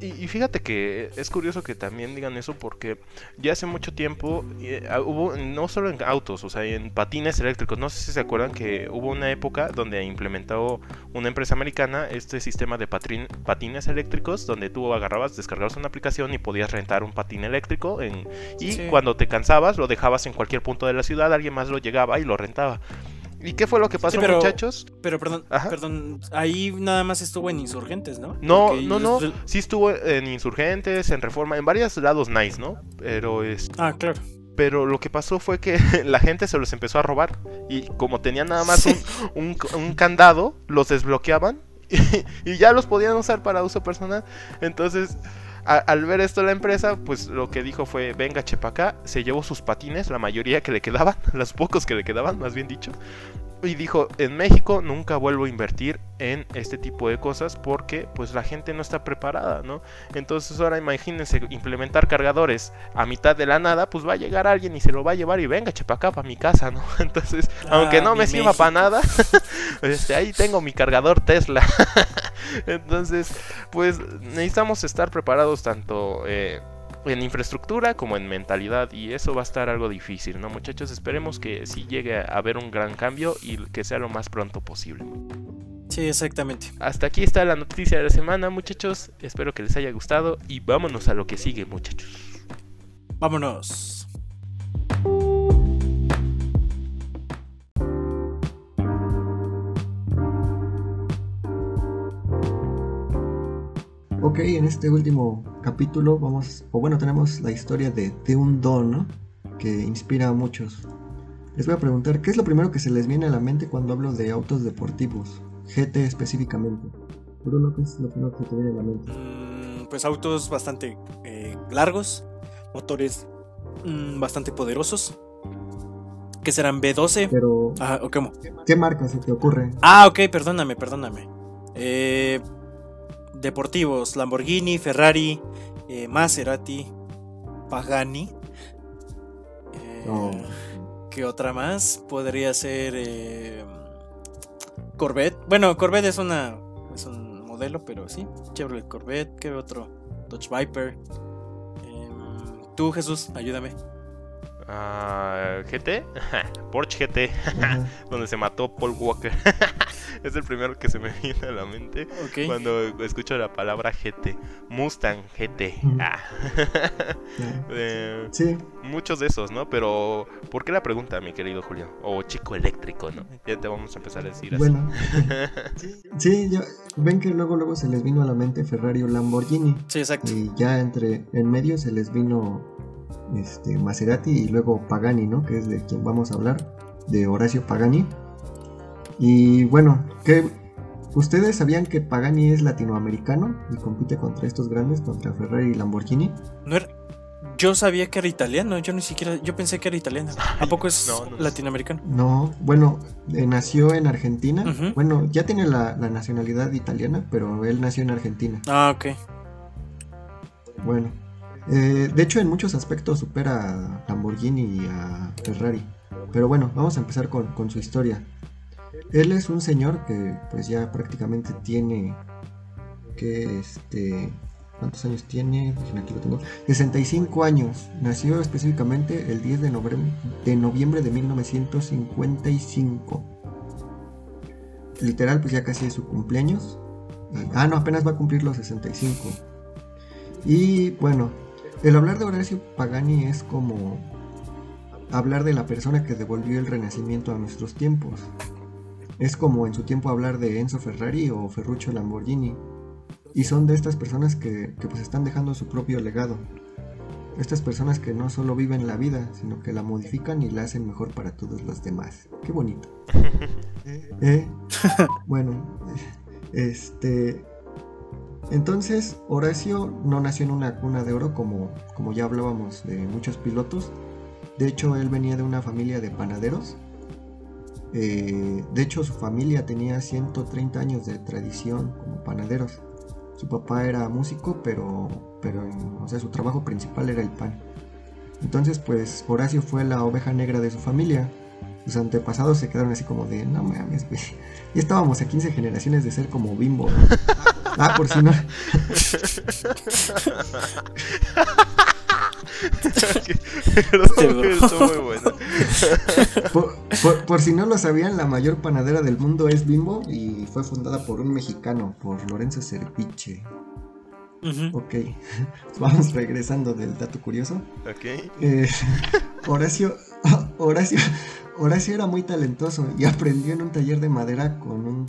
Y, y fíjate que es curioso que también digan eso porque ya hace mucho tiempo eh, hubo, no solo en autos, o sea, en patines eléctricos, no sé si se acuerdan que hubo una época donde implementó una empresa americana este sistema de patines eléctricos donde tú agarrabas, descargabas una aplicación y podías rentar un patín eléctrico en, y cuando te cansabas lo dejabas en cualquier punto de la ciudad, alguien más lo llegaba y lo rentaba. ¿Y qué fue lo que pasó, muchachos? Pero perdón, perdón, ahí nada más estuvo en Insurgentes, ¿no? No, no, no. Sí estuvo en Insurgentes, en Reforma, en varios lados nice, ¿no? Pero es. Ah, claro. Pero lo que pasó fue que la gente se los empezó a robar. Y como tenían nada más un, un, candado, los desbloqueaban y, ya los podían usar para uso personal. Entonces, al ver esto la empresa, pues lo que dijo fue, venga Chepacá, se llevó sus patines, la mayoría que le quedaban, los pocos que le quedaban, más bien dicho, y dijo, en México nunca vuelvo a invertir en este tipo de cosas porque pues la gente no está preparada, ¿no? Entonces ahora imagínense implementar cargadores a mitad de la nada, pues va a llegar alguien y se lo va a llevar y venga, chepacá para mi casa, ¿no? Entonces, aunque ah, no me sirva para nada, este, ahí tengo mi cargador Tesla. Entonces, pues necesitamos estar preparados tanto... Eh, en infraestructura como en mentalidad y eso va a estar algo difícil, ¿no muchachos? Esperemos que si llegue a haber un gran cambio y que sea lo más pronto posible. Sí, exactamente. Hasta aquí está la noticia de la semana, muchachos. Espero que les haya gustado y vámonos a lo que sigue, muchachos. Vámonos. Ok, en este último capítulo vamos, o bueno, tenemos la historia de, de un don, ¿no? Que inspira a muchos. Les voy a preguntar, ¿qué es lo primero que se les viene a la mente cuando hablo de autos deportivos? GT específicamente. Bruno, ¿qué es lo primero que te viene a la mente? Mm, pues autos bastante eh, largos, motores mm, bastante poderosos. ¿Qué serán B12? Pero. Ah, ¿cómo? ¿Qué marca se te ocurre? Ah, ok, perdóname, perdóname. Eh, deportivos, Lamborghini, Ferrari, eh, Maserati, Pagani. Eh, ¿Qué otra más? Podría ser eh, Corvette. Bueno, Corvette es una es un modelo, pero sí. Chevrolet Corvette. ¿Qué otro? Dodge Viper. Em, tú, Jesús, ayúdame. GT, Porsche GT, donde se mató Paul Walker. es el primero que se me viene a la mente cuando escucho la palabra GT. Mustang GT. Ah. sí. Muchos de esos, ¿no? Pero, ¿por qué la pregunta, mi querido Julio? O chico eléctrico, ¿no? Ya te vamos a empezar a decir así. Bueno, sí, ven que luego luego se les vino a la mente Ferrari o Lamborghini. Sí, exacto. Y ya entre en medio se les vino este, Maserati y luego Pagani, ¿no? Que es de quien vamos a hablar, de Horacio Pagani. Y bueno, que ¿ustedes sabían que Pagani es latinoamericano y compite contra estos grandes, contra Ferrari y Lamborghini? No yo sabía que era italiano, yo ni siquiera, yo pensé que era italiano. ¿A poco es latinoamericano? No, bueno, eh, nació en Argentina. Bueno, ya tiene la, la, nacionalidad italiana, pero él nació en Argentina. Ah, ok. Bueno, eh, de hecho, en muchos aspectos supera a Lamborghini y a Ferrari. Pero bueno, vamos a empezar con, su historia. Él es un señor que pues ya prácticamente tiene que este ¿cuántos años tiene? Aquí lo tengo. 65 años. Nació específicamente el 10 de noviembre de, noviembre de 1955. Literal, pues ya casi es su cumpleaños. Ah, no, apenas va a cumplir los 65. Y bueno, el hablar de Horacio Pagani es como hablar de la persona que devolvió el renacimiento a nuestros tiempos. Es como en su tiempo hablar de Enzo Ferrari o Ferruccio Lamborghini. Y son de estas personas que, pues están dejando su propio legado. Estas personas que no solo viven la vida, sino que la modifican y la hacen mejor para todos los demás. Qué bonito. ¿Eh? Bueno, este, entonces, Horacio no nació en una cuna de oro como, como ya hablábamos de muchos pilotos. De hecho, él venía de una familia de panaderos. Eh, de hecho, su familia tenía 130 años de tradición como panaderos. Su papá era músico, pero, pero o sea, su trabajo principal era el pan. Entonces, pues Horacio fue la oveja negra de su familia. Sus antepasados se quedaron así como de, no mames, güey. Ya estábamos a 15 generaciones de ser como bimbo. Ah, por si no. Muy bueno. Por, por- por si no lo sabían, la mayor panadera del mundo es Bimbo y fue fundada por un mexicano, por Lorenzo Cerviche. Ujú. Ok, vamos regresando del dato curioso. Ok. Eh, Horacio, Horacio, Horacio era muy talentoso y aprendió en un taller de madera con un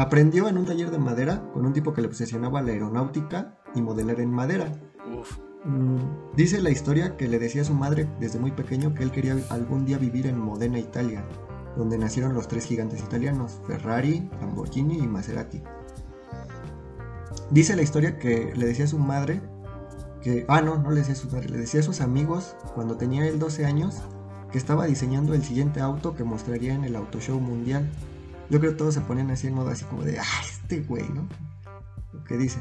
aprendió en un taller de madera con un tipo que le obsesionaba la aeronáutica y modelar en madera. Uf. Mm, dice la historia que le decía a su madre desde muy pequeño que él quería algún día vivir en Modena, Italia, donde nacieron los tres gigantes italianos, Ferrari, Lamborghini y Maserati. Dice la historia que le decía a su madre que, ah no, no le decía a su madre, le decía a sus amigos cuando tenía él 12 años que estaba diseñando el siguiente auto que mostraría en el Auto Show Mundial. Yo creo que todos se ponían así en modo así como de, ah, este güey, ¿no? Lo que dice.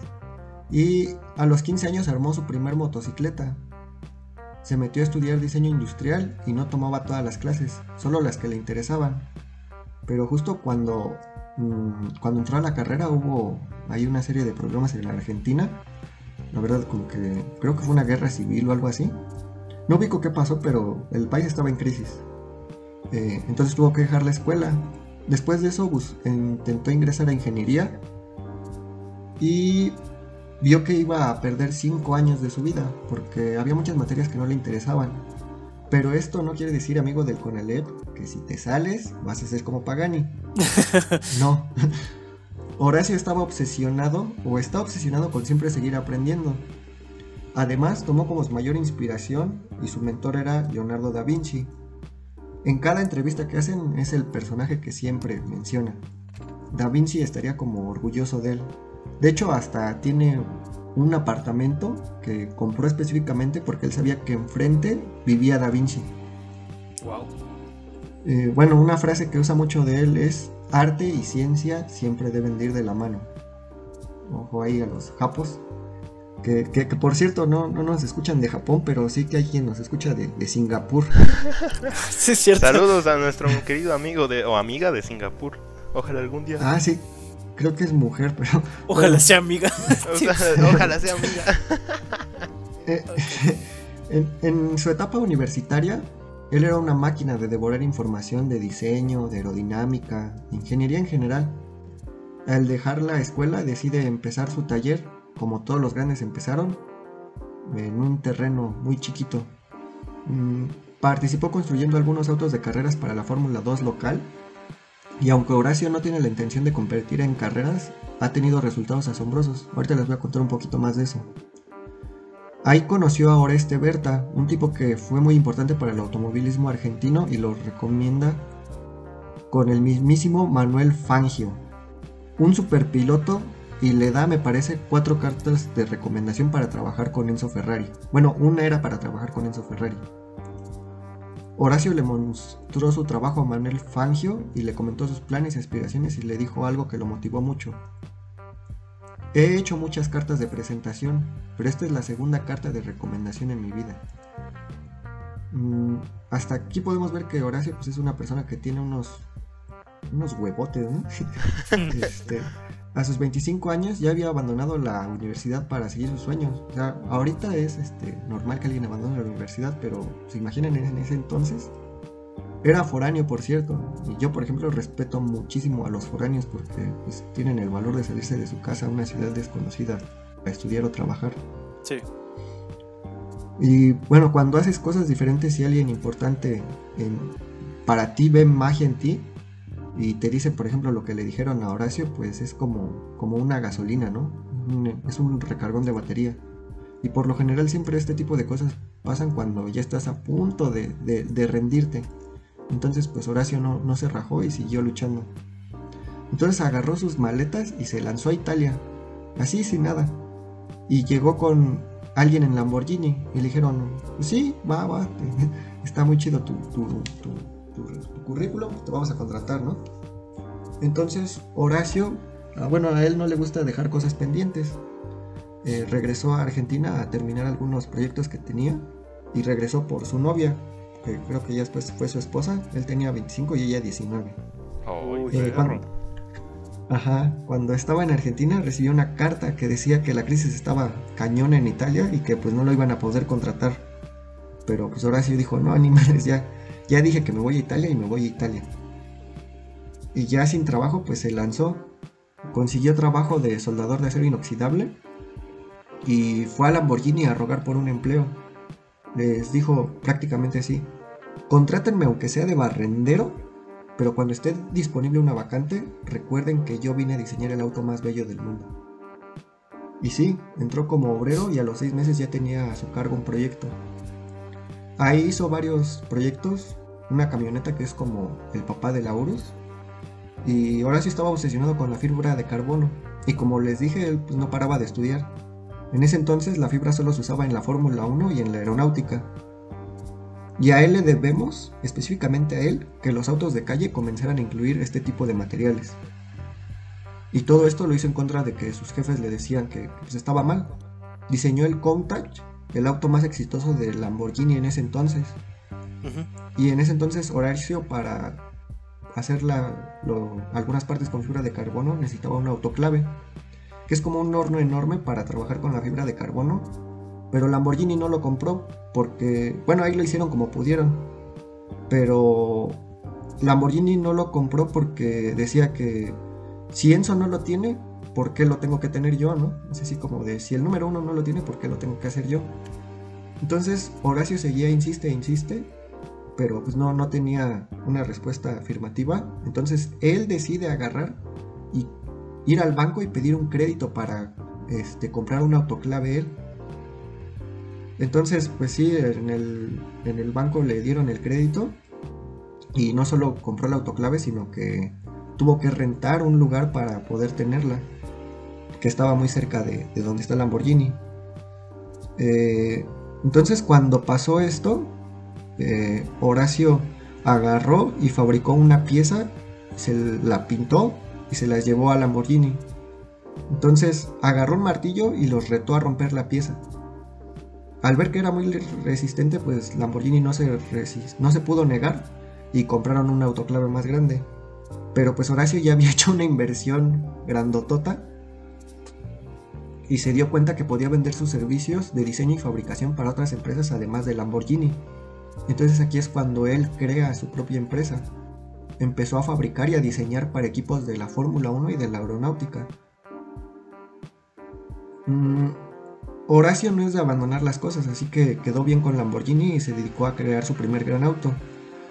Y a los 15 años armó su primer motocicleta. Se metió a estudiar diseño industrial y no tomaba todas las clases, solo las que le interesaban. Pero justo cuando, mm, cuando entró a la carrera hubo ahí una serie de problemas en la Argentina. La verdad como que creo que fue una guerra civil o algo así. No ubico qué pasó, pero el país estaba en crisis. Eh, entonces tuvo que dejar la escuela. Después de eso bus- intentó ingresar a ingeniería y vio que iba a perder 5 años de su vida porque había muchas materias que no le interesaban. Pero esto no quiere decir, amigo del Conalep, que si te sales vas a ser como Pagani. No. Horacio estaba obsesionado o está obsesionado con siempre seguir aprendiendo. Además, tomó como su mayor inspiración y su mentor era Leonardo da Vinci. En cada entrevista que hacen es el personaje que siempre menciona. Da Vinci estaría como orgulloso de él. De hecho, hasta tiene un apartamento que compró específicamente porque él sabía que enfrente vivía Da Vinci. Wow. Eh, bueno, una frase que usa mucho de él es arte y ciencia siempre deben de ir de la mano. Ojo ahí a los japos. Que, que- que, por cierto no, no nos escuchan de Japón, pero sí que hay quien nos escucha de, de Singapur. Sí, es cierto. Saludos a nuestro querido amigo de, o amiga de Singapur. Ojalá algún día. Ah, sí, creo que es mujer, pero Ojalá sea amiga. O sea, ojalá sea amiga. Eh, en, en su etapa universitaria, él era una máquina de devorar información de diseño, de aerodinámica, ingeniería en general. Al dejar la escuela decide empezar su taller, como todos los grandes empezaron, en un terreno muy chiquito. Mm, participó construyendo algunos autos de carreras para la Fórmula 2 local, y aunque Horacio no tiene la intención de competir en carreras, ha tenido resultados asombrosos. Ahorita les voy a contar un poquito más de eso. Ahí conoció a Oreste Berta, un tipo que fue muy importante para el automovilismo argentino y lo recomienda con el mismísimo Manuel Fangio, un superpiloto y le da, me parece, cuatro cartas de recomendación para trabajar con Enzo Ferrari. Bueno, una era para trabajar con Enzo Ferrari. Horacio le mostró su trabajo a Manuel Fangio y le comentó sus planes y aspiraciones y le dijo algo que lo motivó mucho. He hecho muchas cartas de presentación, pero esta es la segunda carta de recomendación en mi vida. Mm, hasta aquí podemos ver que Horacio pues, es una persona que tiene unos, unos huevotes, ¿no? Este, a sus 25 años ya había abandonado la universidad para seguir sus sueños. O sea, ahorita es este, normal que alguien abandone la universidad, pero se imaginan en ese entonces. Era foráneo, por cierto. Y yo, por ejemplo, respeto muchísimo a los foráneos porque pues, tienen el valor de salirse de su casa a una ciudad desconocida a estudiar o trabajar. Sí. Y bueno, cuando haces cosas diferentes y alguien importante en- para ti ve magia en ti y te dice, por ejemplo, lo que le dijeron a Horacio, pues es como, como una gasolina, ¿no? Es un recargón de batería. Y por lo general siempre este tipo de cosas pasan cuando ya estás a punto de, de- rendirte. Entonces pues Horacio no, no se rajó y siguió luchando. Entonces agarró sus maletas y se lanzó a Italia. Así sin nada. Y llegó con alguien en Lamborghini y le dijeron, "Pues sí, va, va, está muy chido tu, tu- tu currículum, te vamos a contratar, ¿no? Entonces Horacio, ah, bueno, a él no le gusta dejar cosas pendientes. Eh, regresó a Argentina a terminar algunos proyectos que tenía y regresó por su novia, que creo que ya después fue su esposa. Él tenía 25 y ella 19. Ay, Uy, Eh, perro. cuando, Ajá, cuando estaba en Argentina recibió una carta que decía que la crisis estaba cañón en Italia y que pues no lo iban a poder contratar. Pero pues Horacio dijo, no, animales, ya, ya dije que me voy a Italia y me voy a Italia. Y ya sin trabajo pues se lanzó, consiguió trabajo de soldador de acero inoxidable y fue a Lamborghini a rogar por un empleo. Les dijo prácticamente así, contrátenme aunque sea de barrendero pero cuando esté disponible una vacante, recuerden que yo vine a diseñar el auto más bello del mundo. Y sí, entró como obrero y a los seis meses ya tenía a su cargo un proyecto. Ahí hizo varios proyectos, una camioneta que es como el papá de Laurus. Y ahora sí estaba obsesionado con la fibra de carbono. Y como les dije, él pues, no paraba de estudiar. En ese entonces la fibra solo se usaba en la Fórmula 1 y en la aeronáutica. Y a él le debemos, específicamente a él, que los autos de calle comenzaran a incluir este tipo de materiales. Y todo esto lo hizo en contra de que sus jefes le decían que pues, estaba mal. Diseñó el Countach, el auto más exitoso de Lamborghini en ese entonces. Y en ese entonces Horacio para hacer algunas partes con fibra de carbono necesitaba un autoclave, que es como un horno enorme para trabajar con la fibra de carbono pero Lamborghini no lo compró porque, bueno, ahí lo hicieron como pudieron. Pero Lamborghini no lo compró porque decía que si Enzo no lo tiene, ¿por qué lo tengo que tener yo, no? Es así como de, si el número uno no lo tiene, ¿por qué lo tengo que hacer yo? Entonces Horacio seguía, insiste, insiste, pero pues no, no tenía una respuesta afirmativa. Entonces él decide agarrar y ir al banco y pedir un crédito para este, comprar un autoclave él. Entonces, pues sí, en el, banco le dieron el crédito y no solo compró la autoclave, sino que tuvo que rentar un lugar para poder tenerla, que estaba muy cerca de, donde está Lamborghini. Eh, entonces, cuando pasó esto, eh, Horacio agarró y fabricó una pieza, se la pintó y se la llevó al Lamborghini. Entonces agarró un martillo y los retó a romper la pieza. Al ver que era muy resistente, pues Lamborghini no se, no se pudo negar y compraron un autoclave más grande. Pero pues Horacio ya había hecho una inversión grandotota y se dio cuenta que podía vender sus servicios de diseño y fabricación para otras empresas además de Lamborghini. Entonces aquí es cuando él crea su propia empresa. Empezó a fabricar y a diseñar para equipos de la Fórmula 1 y de la aeronáutica. Mm, Horacio no es de abandonar las cosas, así que quedó bien con Lamborghini y se dedicó a crear su primer gran auto,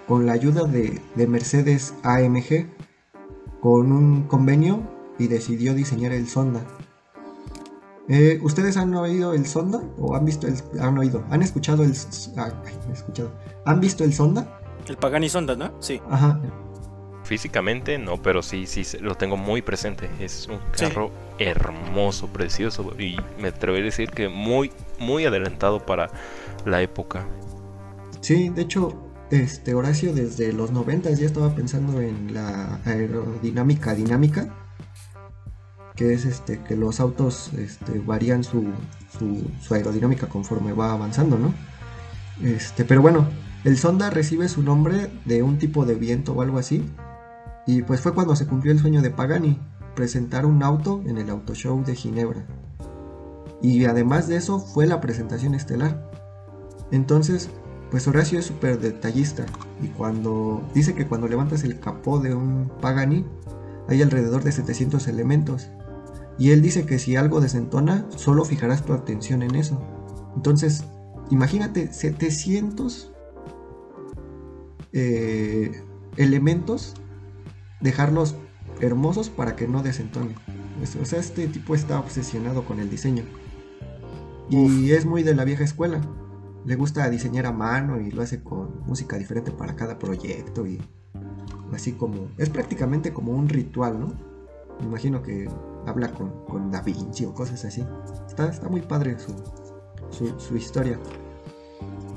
con la ayuda de, Mercedes AMG, con un convenio y decidió diseñar el Sonda. Eh, ¿Ustedes han oído el Sonda? ¿O han visto el... han oído? ¿Han escuchado el... Ah, escuchado. ¿Han visto el Sonda? El Pagani Sonda, ¿no? Sí. Ajá físicamente no, pero sí, sí, lo tengo muy presente. Es un carro hermoso, precioso y me atrevería a decir que muy, muy adelantado para la época. Sí, de hecho, este Horacio desde los 90 ya estaba pensando en la aerodinámica dinámica, que es este que los autos este, varían su, su, aerodinámica conforme va avanzando, ¿no? Este, pero bueno, el Sonda recibe su nombre de un tipo de viento o algo así, y pues fue cuando se cumplió el sueño de Pagani, presentar un auto en el Auto Show de Ginebra. Y además de eso fue la presentación estelar. Entonces, pues Horacio es súper detallista y cuando dice que cuando levantas el capó de un Pagani hay alrededor de 700 elementos. Y él dice que si algo desentona, solo fijarás tu atención en eso. Entonces, imagínate 700 eh, elementos dejarlos hermosos para que no desentonen. O sea, este tipo está obsesionado con el diseño. Y es muy de la vieja escuela. Le gusta diseñar a mano y lo hace con música diferente para cada proyecto y así como... Es prácticamente como un ritual, ¿no? Me imagino que habla con, con Da Vinci o cosas así. Está, está muy padre su, su, historia.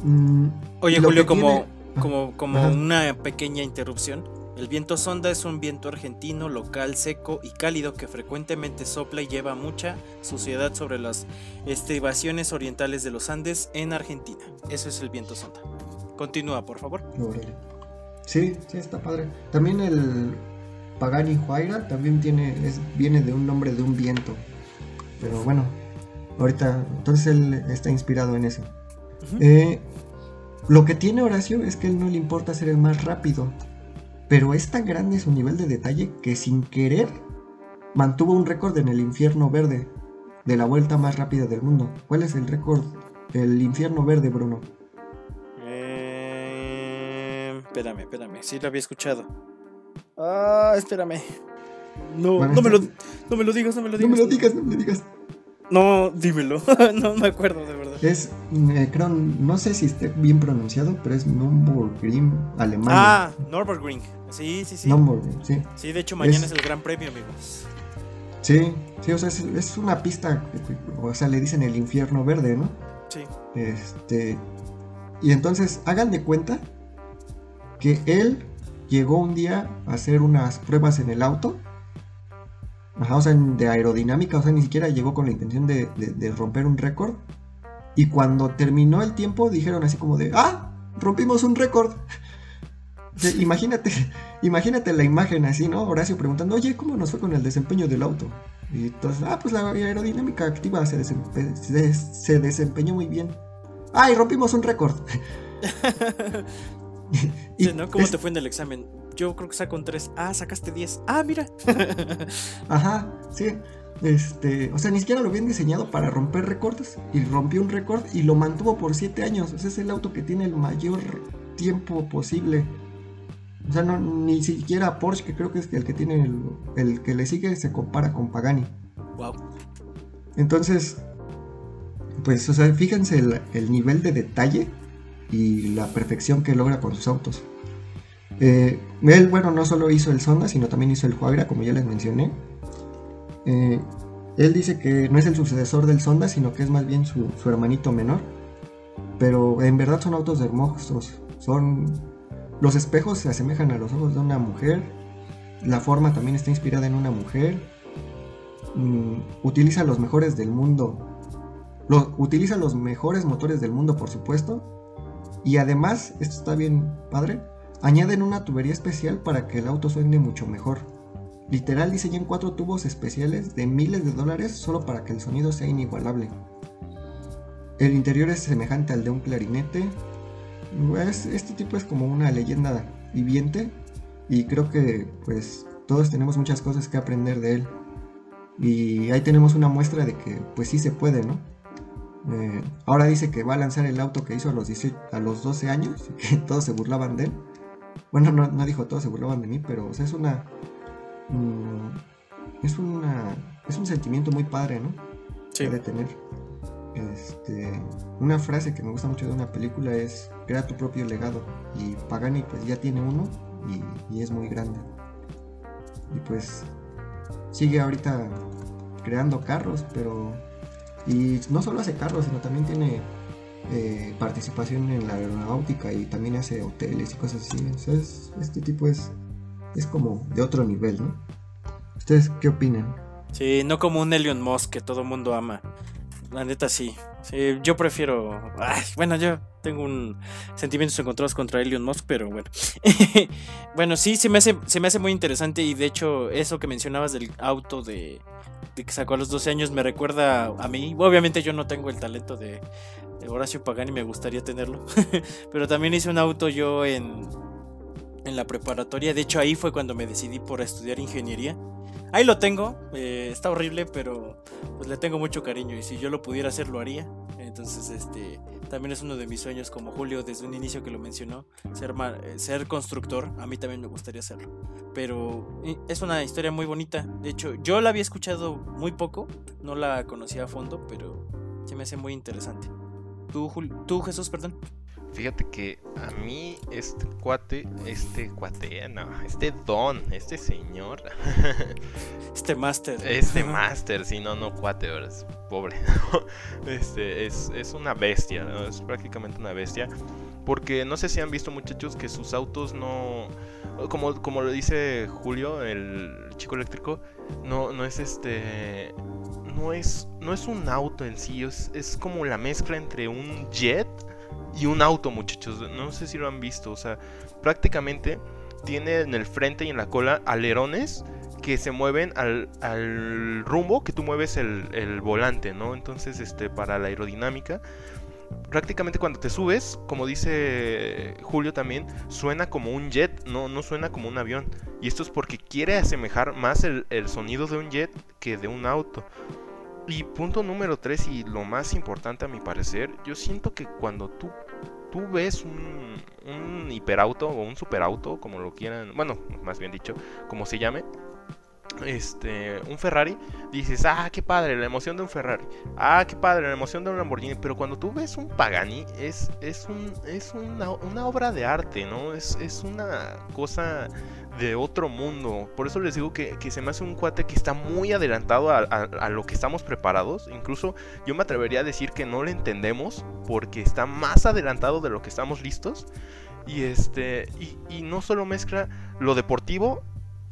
Mm, Oye, Julio, como, como, como una pequeña interrupción. El viento sonda es un viento argentino local seco y cálido que frecuentemente sopla y lleva mucha suciedad sobre las estribaciones orientales de los Andes en Argentina. Eso es el viento sonda. Continúa, por favor. Sí, sí, está padre. También el Pagani Huayra también tiene, es, viene de un nombre de un viento. Pero bueno, ahorita, entonces él está inspirado en eso. Eh, lo que tiene Horacio es que él no le importa ser el más rápido, pero es tan grande su nivel de detalle que sin querer mantuvo un récord en el infierno verde de la vuelta más rápida del mundo. ¿Cuál es el récord del infierno verde, Bruno? Eh, espérame, espérame, sí lo había escuchado. Ah, espérame. No, no, me lo, no me lo digas, no me lo digas. No me lo digas, no me lo digas. No, dímelo. no me acuerdo de verdad. Es, eh, creo, no sé si esté bien pronunciado, pero es Nürburgring, Alemania. Ah, Nürburgring. Sí, sí, sí. Nürburgring, sí. Sí, de hecho, mañana es, el gran premio, amigos. Sí, sí, o sea, es, una pista, o sea, le dicen el infierno verde, ¿no? Sí. Este. Y entonces, hagan de cuenta que él llegó un día a hacer unas pruebas en el auto Ajá, o sea, de aerodinámica, o sea, ni siquiera llegó con la intención de, romper un récord. Y cuando terminó el tiempo, dijeron así como de, ¡ah! Rompimos un récord. imagínate, imagínate la imagen así, ¿no? Horacio preguntando, oye, ¿cómo nos fue con el desempeño del auto? Y entonces, ah, pues la aerodinámica activa se, se, desempeñó muy bien. ¡Ah! Y rompimos un récord. ¿no? ¿Cómo te fue en el examen? yo creo que saco un 3. Ah, sacaste 10. Ah, mira. Ajá, sí. Este, o sea, ni siquiera lo habían diseñado para romper récords y rompió un récord y lo mantuvo por 7 años. O sea, es el auto que tiene el mayor tiempo posible. O sea, no, ni siquiera Porsche, que creo que es el que tiene el, que le sigue, se compara con Pagani. Wow. Entonces, pues, o sea, fíjense el, el nivel de detalle y la perfección que logra con sus autos. Eh, él, bueno, no solo hizo el Sonda, sino también hizo el Huagra, como ya les mencioné. Eh, él dice que no es el sucesor del Sonda, sino que es más bien su, hermanito menor. Pero en verdad son autos hermosos. Son. Los espejos se asemejan a los ojos de una mujer. La forma también está inspirada en una mujer. Mm, utiliza los mejores del mundo. utiliza los mejores motores del mundo, por supuesto. Y además, esto está bien padre Añaden una tubería especial para que el auto suene mucho mejor. Literal diseñan cuatro tubos especiales de miles de dólares solo para que el sonido sea inigualable. El interior es semejante al de un clarinete. este tipo es como una leyenda viviente y creo que pues todos tenemos muchas cosas que aprender de él. Y ahí tenemos una muestra de que pues sí se puede, ¿no? Eh, ahora dice que va a lanzar el auto que hizo a los, a los 12 años, que todos se burlaban de él. Bueno, no, no dijo todo, se burlaban de mí, pero o sea, es una. Mm, es una. Es un sentimiento muy padre, ¿no? Sí. De tener. Este, una frase que me gusta mucho de una película es: crea tu propio legado. Y Pagani, pues ya tiene uno y, y es muy grande. Y pues sigue ahorita creando carros, pero. Y no solo hace carros, sino también tiene eh, participación en la aeronáutica y también hace hoteles y cosas así. este tipo es, es como de otro nivel, ¿no? ¿Ustedes qué opinan? Sí, no como un Elon Musk que todo mundo ama. La neta sí. sí yo prefiero. bueno, yo tengo un sentimientos encontrados contra Elon Musk, pero bueno. bueno, sí, se me, hace, se me hace muy interesante. Y de hecho, eso que mencionabas del auto de que sacó a los 12 años me recuerda a mí. Obviamente yo no tengo el talento de, Horacio Pagani, me gustaría tenerlo. Pero también hice un auto yo en, en la preparatoria. De hecho ahí fue cuando me decidí por estudiar ingeniería. Ahí lo tengo, eh, está horrible, pero pues le tengo mucho cariño y si yo lo pudiera hacer lo haría. Entonces, este, también es uno de mis sueños como Julio desde un inicio que lo mencionó, ser, eh, ser constructor, a mí también me gustaría hacerlo. Pero es una historia muy bonita, de hecho yo la había escuchado muy poco, no la conocía a fondo, pero se me hace muy interesante. ¿Tú, tú Jesús, perdón? Fíjate que a mí este cuate, este cuate, no, este don, este señor. Este máster. Este máster, si no, no cuate, es pobre. Este es, es una bestia, es prácticamente una bestia. Porque no sé si han visto muchachos que sus autos no... Como, como lo dice Julio, el chico eléctrico, no, no es este... No es, no es un auto en sí, es, es como la mezcla entre un jet y un auto, muchachos. No sé si lo han visto. O sea, prácticamente tiene en el frente y en la cola alerones que se mueven al, al rumbo que tú mueves el, el, volante, ¿no? Entonces, este, para la aerodinámica, prácticamente cuando te subes, como dice Julio también, suena como un jet, no, no suena como un avión. Y esto es porque quiere asemejar más el, el sonido de un jet que de un auto. Y punto número 3 y lo más importante a mi parecer, yo siento que cuando tú, tú ves un, un hiperauto o un superauto, como lo quieran, bueno, más bien dicho, como se llame, este, un Ferrari, dices, ah, qué padre, la emoción de un Ferrari, ah, qué padre, la emoción de un Lamborghini, pero cuando tú ves un Pagani, es, es, un, es una, una obra de arte, ¿no? Es, es una cosa de otro mundo. Por eso les digo que, que, se me hace un cuate que está muy adelantado a, a, lo que estamos preparados. Incluso yo me atrevería a decir que no lo entendemos porque está más adelantado de lo que estamos listos. Y este. Y no solo mezcla lo deportivo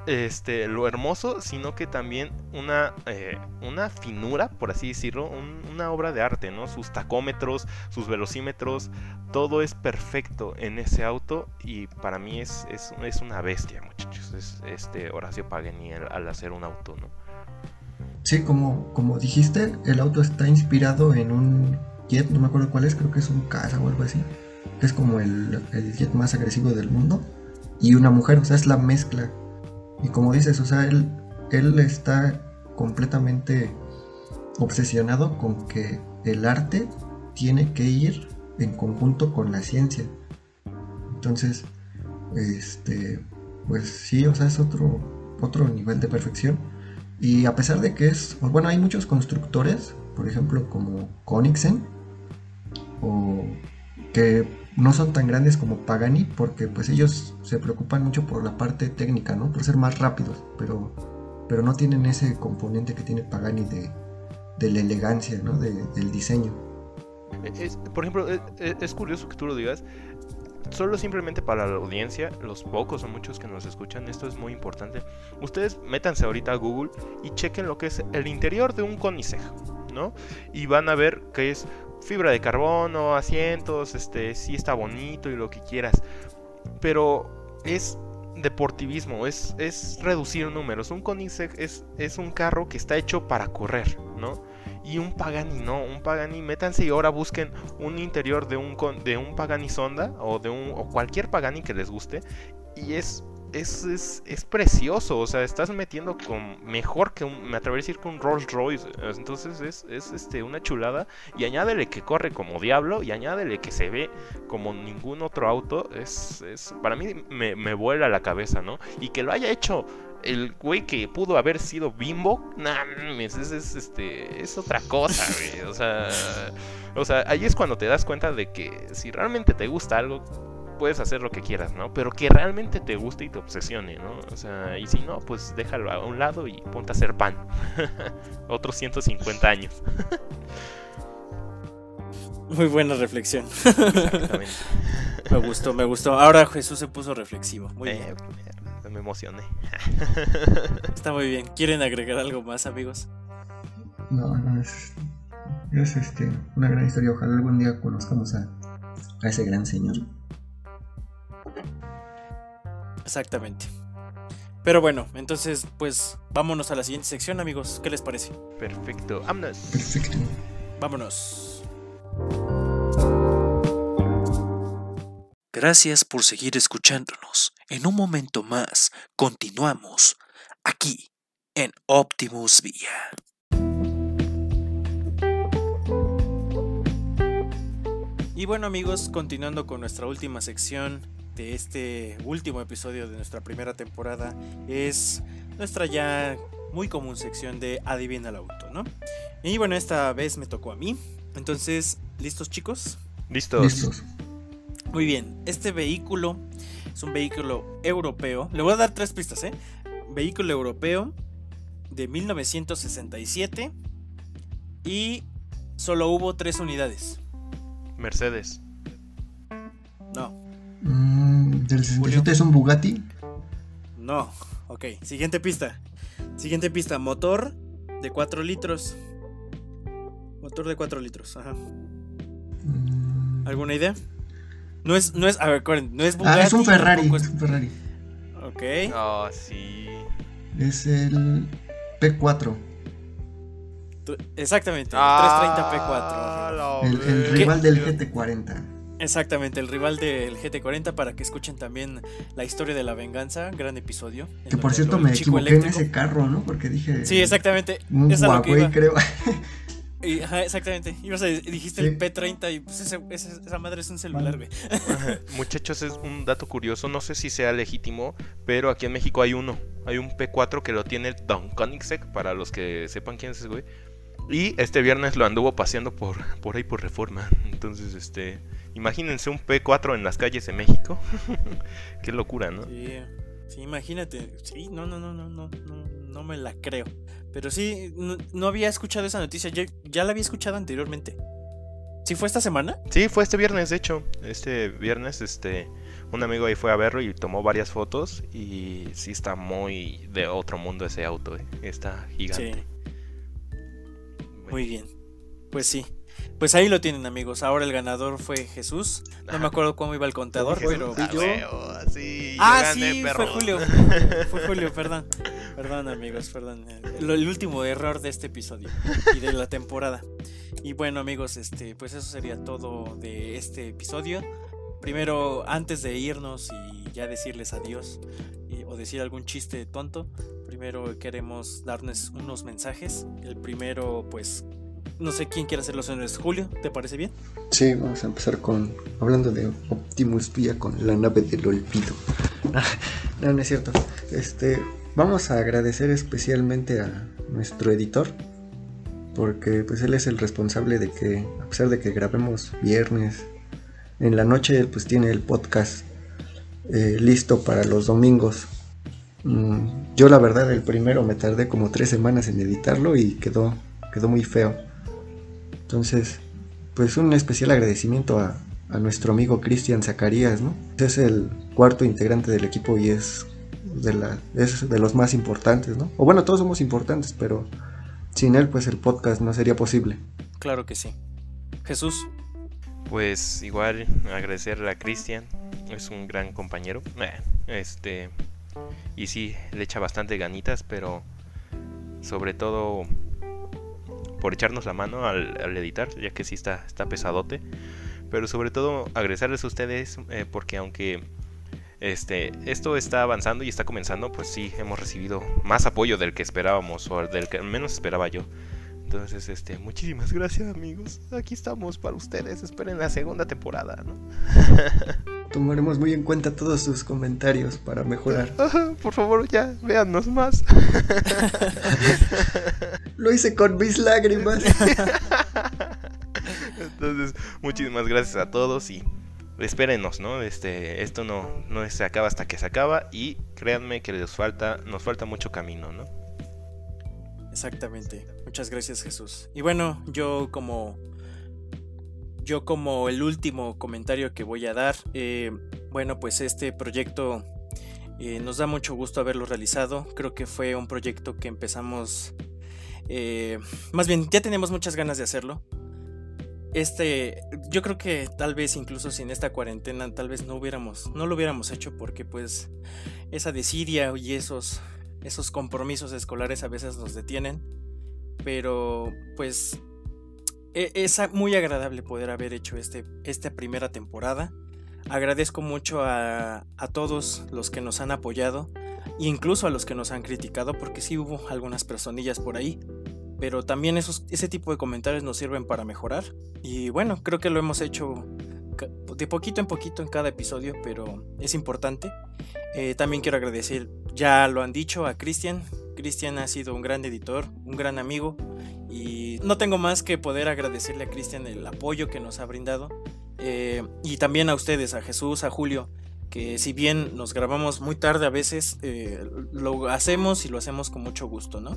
este, lo hermoso, sino que también una, eh, una finura, por así decirlo, un, una obra de arte, ¿no? Sus tacómetros, sus velocímetros, todo es perfecto en ese auto y para mí es, es, es una bestia, muchachos, es este Horacio Pagani al, al, hacer un auto, ¿no? Sí, como, como dijiste, el auto está inspirado en un jet, no me acuerdo cuál es, creo que es un caza o algo así, que es como el, el jet más agresivo del mundo, y una mujer, o sea, es la mezcla y como dices, o sea, él, él está completamente obsesionado con que el arte tiene que ir en conjunto con la ciencia. Entonces, este, pues sí, o sea, es otro, otro nivel de perfección. Y a pesar de que es, bueno, hay muchos constructores, por ejemplo, como Konigsen, o que no son tan grandes como Pagani porque pues ellos se preocupan mucho por la parte técnica, ¿no? Por ser más rápidos, pero, pero no tienen ese componente que tiene Pagani de, de la elegancia, ¿no? De, del diseño. Es, por ejemplo, es, es, curioso que tú lo digas. Solo simplemente para la audiencia, los pocos o muchos que nos escuchan, esto es muy importante. Ustedes métanse ahorita a Google y chequen lo que es el interior de un Koenigsegg, ¿no? Y van a ver que es fibra de carbono, asientos, este, sí está bonito y lo que quieras. Pero es deportivismo, es, es reducir números. Un Koenigsegg es, es un carro que está hecho para correr, ¿no? Y un Pagani no, un Pagani, métanse y ahora busquen un interior de un, de un Pagani Sonda o de un o cualquier Pagani que les guste y es es, es, es, precioso, o sea, estás metiendo con mejor que un, me atrevería a decir que un Rolls Royce, entonces es, es, este, una chulada y añádele que corre como diablo y añádele que se ve como ningún otro auto, es, es para mí me, me vuela la cabeza, ¿no? Y que lo haya hecho el güey que pudo haber sido bimbo, nah, es, es, este, es otra cosa, güey, o sea, o sea, ahí es cuando te das cuenta de que si realmente te gusta algo, puedes hacer lo que quieras, ¿no? Pero que realmente te guste y te obsesione, ¿no? O sea, y si no, pues déjalo a un lado y ponte a hacer pan. Otros 150 años. Muy buena reflexión. Exactamente. me gustó, me gustó. Ahora Jesús se puso reflexivo. Muy eh, bien. Me emocioné. Está muy bien. ¿Quieren agregar algo más, amigos? No, no, es, es este, una gran historia. Ojalá algún día conozcamos a, a ese gran señor. Exactamente. Pero bueno, entonces, pues vámonos a la siguiente sección, amigos. ¿Qué les parece? Perfecto. Vámonos. Perfecto. Vámonos. Gracias por seguir escuchándonos. En un momento más, continuamos aquí en Optimus Vía. Y bueno amigos, continuando con nuestra última sección de este último episodio de nuestra primera temporada es nuestra ya muy común sección de Adivina el auto, ¿no? Y bueno, esta vez me tocó a mí. Entonces, ¿listos chicos? Listos. Listos. Muy bien, este vehículo es un vehículo europeo. Le voy a dar tres pistas, ¿eh? Vehículo europeo de 1967 y solo hubo tres unidades. Mercedes. No. Mm, ¿Del 67 es un Bugatti? No. Ok, siguiente pista. Siguiente pista, motor de 4 litros. Motor de 4 litros, ajá. Mm. ¿Alguna idea? No es, no es, a ver, no es Bugatti. Ah, es un Ferrari, es un Ferrari. Ok. Ah, sí. Es el P4. Tú- Exactamente, el Ah, 330P4. El, el la rival del bestia. GT40. Exactamente, el rival del GT40 para que escuchen también la historia de la venganza, gran episodio. en Que por cierto me chico equivoqué en eléctrico. ese carro, ¿no? Porque dije. Sí, exactamente. Un Huawei, creo. Y, ajá, exactamente. A- dijiste Sí. el P30 y pues ese- ese- esa madre es un celular, güey. Muchachos, es un dato curioso, no sé si sea legítimo, pero aquí en México hay uno. Hay un P4 que lo tiene Don Koenigsegg, para los que sepan quién es ese güey. Y este viernes lo anduvo paseando por, por ahí por reforma. Entonces, este. Imagínense un P4 en las calles de México. Qué locura, ¿no? Sí, sí, imagínate. Sí, no, no, no, no, no, no, no me la creo. Pero sí, no, no había escuchado esa noticia, ya, ya la había escuchado anteriormente. ¿Sí fue esta semana? Sí, fue este viernes, de hecho. Este viernes, este. Un amigo ahí fue a verlo y tomó varias fotos. Y sí está muy de otro mundo ese auto, ¿eh? Está gigante. Sí, muy bien. Pues sí. Pues ahí lo tienen, amigos. Ahora el ganador fue Jesús. No me acuerdo cómo iba el contador, pero. Ah, yo. sí, yo Ah, gané, sí, perro. fue Julio. Fue Julio, perdón. Perdón, amigos, perdón. El, el último error de este episodio y de la temporada. Y bueno, amigos, este, pues eso sería todo de este episodio. Primero, antes de irnos y ya decirles adiós o decir algún chiste tonto, primero queremos darles unos mensajes. El primero, pues, no sé quién quiere hacer los honores. Julio, ¿te parece bien? Sí, vamos a empezar con. Hablando de Optimus Vía con la nave del olvido. No, no es cierto. Este. Vamos a agradecer especialmente a nuestro editor. Porque pues él es el responsable de que, a pesar de que grabemos viernes, en la noche él pues tiene el podcast eh, listo para los domingos. Mm, yo la verdad el primero me tardé como tres semanas en editarlo y quedó, quedó muy feo. Entonces, pues un especial agradecimiento a, a nuestro amigo Cristian Zacarías, ¿no? Es el cuarto integrante del equipo y es de, la, es de los más importantes, ¿no? O bueno, todos somos importantes, pero sin él pues el podcast no sería posible. Claro que sí. Jesús, Pues igual agradecerle a Cristian, es un gran compañero. Este y sí, le echa bastante ganitas, pero sobre todo por echarnos la mano al, al editar, ya que sí está, está pesadote. Pero sobre todo agradecerles a ustedes eh, porque aunque este, esto está avanzando y está comenzando, pues sí hemos recibido más apoyo del que esperábamos o del que menos esperaba yo. Entonces, este, muchísimas gracias amigos. Aquí estamos para ustedes. Esperen la segunda temporada, ¿no? Tomaremos muy en cuenta todos sus comentarios para mejorar. Por favor, ya, véannos más. Lo hice con mis lágrimas. Entonces, muchísimas gracias a todos y espérenos, ¿no? Este, esto no, no se acaba hasta que se acaba y créanme que les falta, nos falta mucho camino, ¿no? Exactamente. Muchas gracias, Jesús. Y bueno, yo como yo como el último comentario que voy a dar, eh, bueno, pues este proyecto eh, nos da mucho gusto haberlo realizado. Creo que fue un proyecto que empezamos, eh, más bien, ya teníamos muchas ganas de hacerlo. Este, yo creo que tal vez incluso sin esta cuarentena, tal vez no hubiéramos, no lo hubiéramos hecho porque pues esa desidia y esos esos compromisos escolares a veces nos detienen, pero pues es a- muy agradable poder haber hecho este, esta primera temporada. Agradezco mucho a, a todos los que nos han apoyado, e incluso a los que nos han criticado, porque sí hubo algunas personillas por ahí, pero también esos, ese tipo de comentarios nos sirven para mejorar. Y bueno, creo que lo hemos hecho de poquito en poquito en cada episodio, pero es importante. Eh, también quiero agradecer, ya lo han dicho, a Cristian. Cristian ha sido un gran editor, un gran amigo. Y no tengo más que poder agradecerle a Cristian el apoyo que nos ha brindado. Eh, y también a ustedes, a Jesús, a Julio, que si bien nos grabamos muy tarde a veces, eh, lo hacemos y lo hacemos con mucho gusto, ¿no?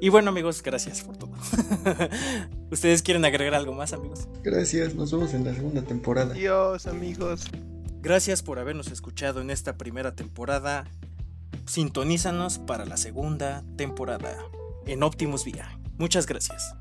Y bueno amigos, gracias por todo. ¿Ustedes quieren agregar algo más amigos? Gracias, nos vemos en la segunda temporada. Adiós, amigos. Gracias por habernos escuchado en esta primera temporada. Sintonízanos para la segunda temporada en Optimus Vía. Muchas gracias.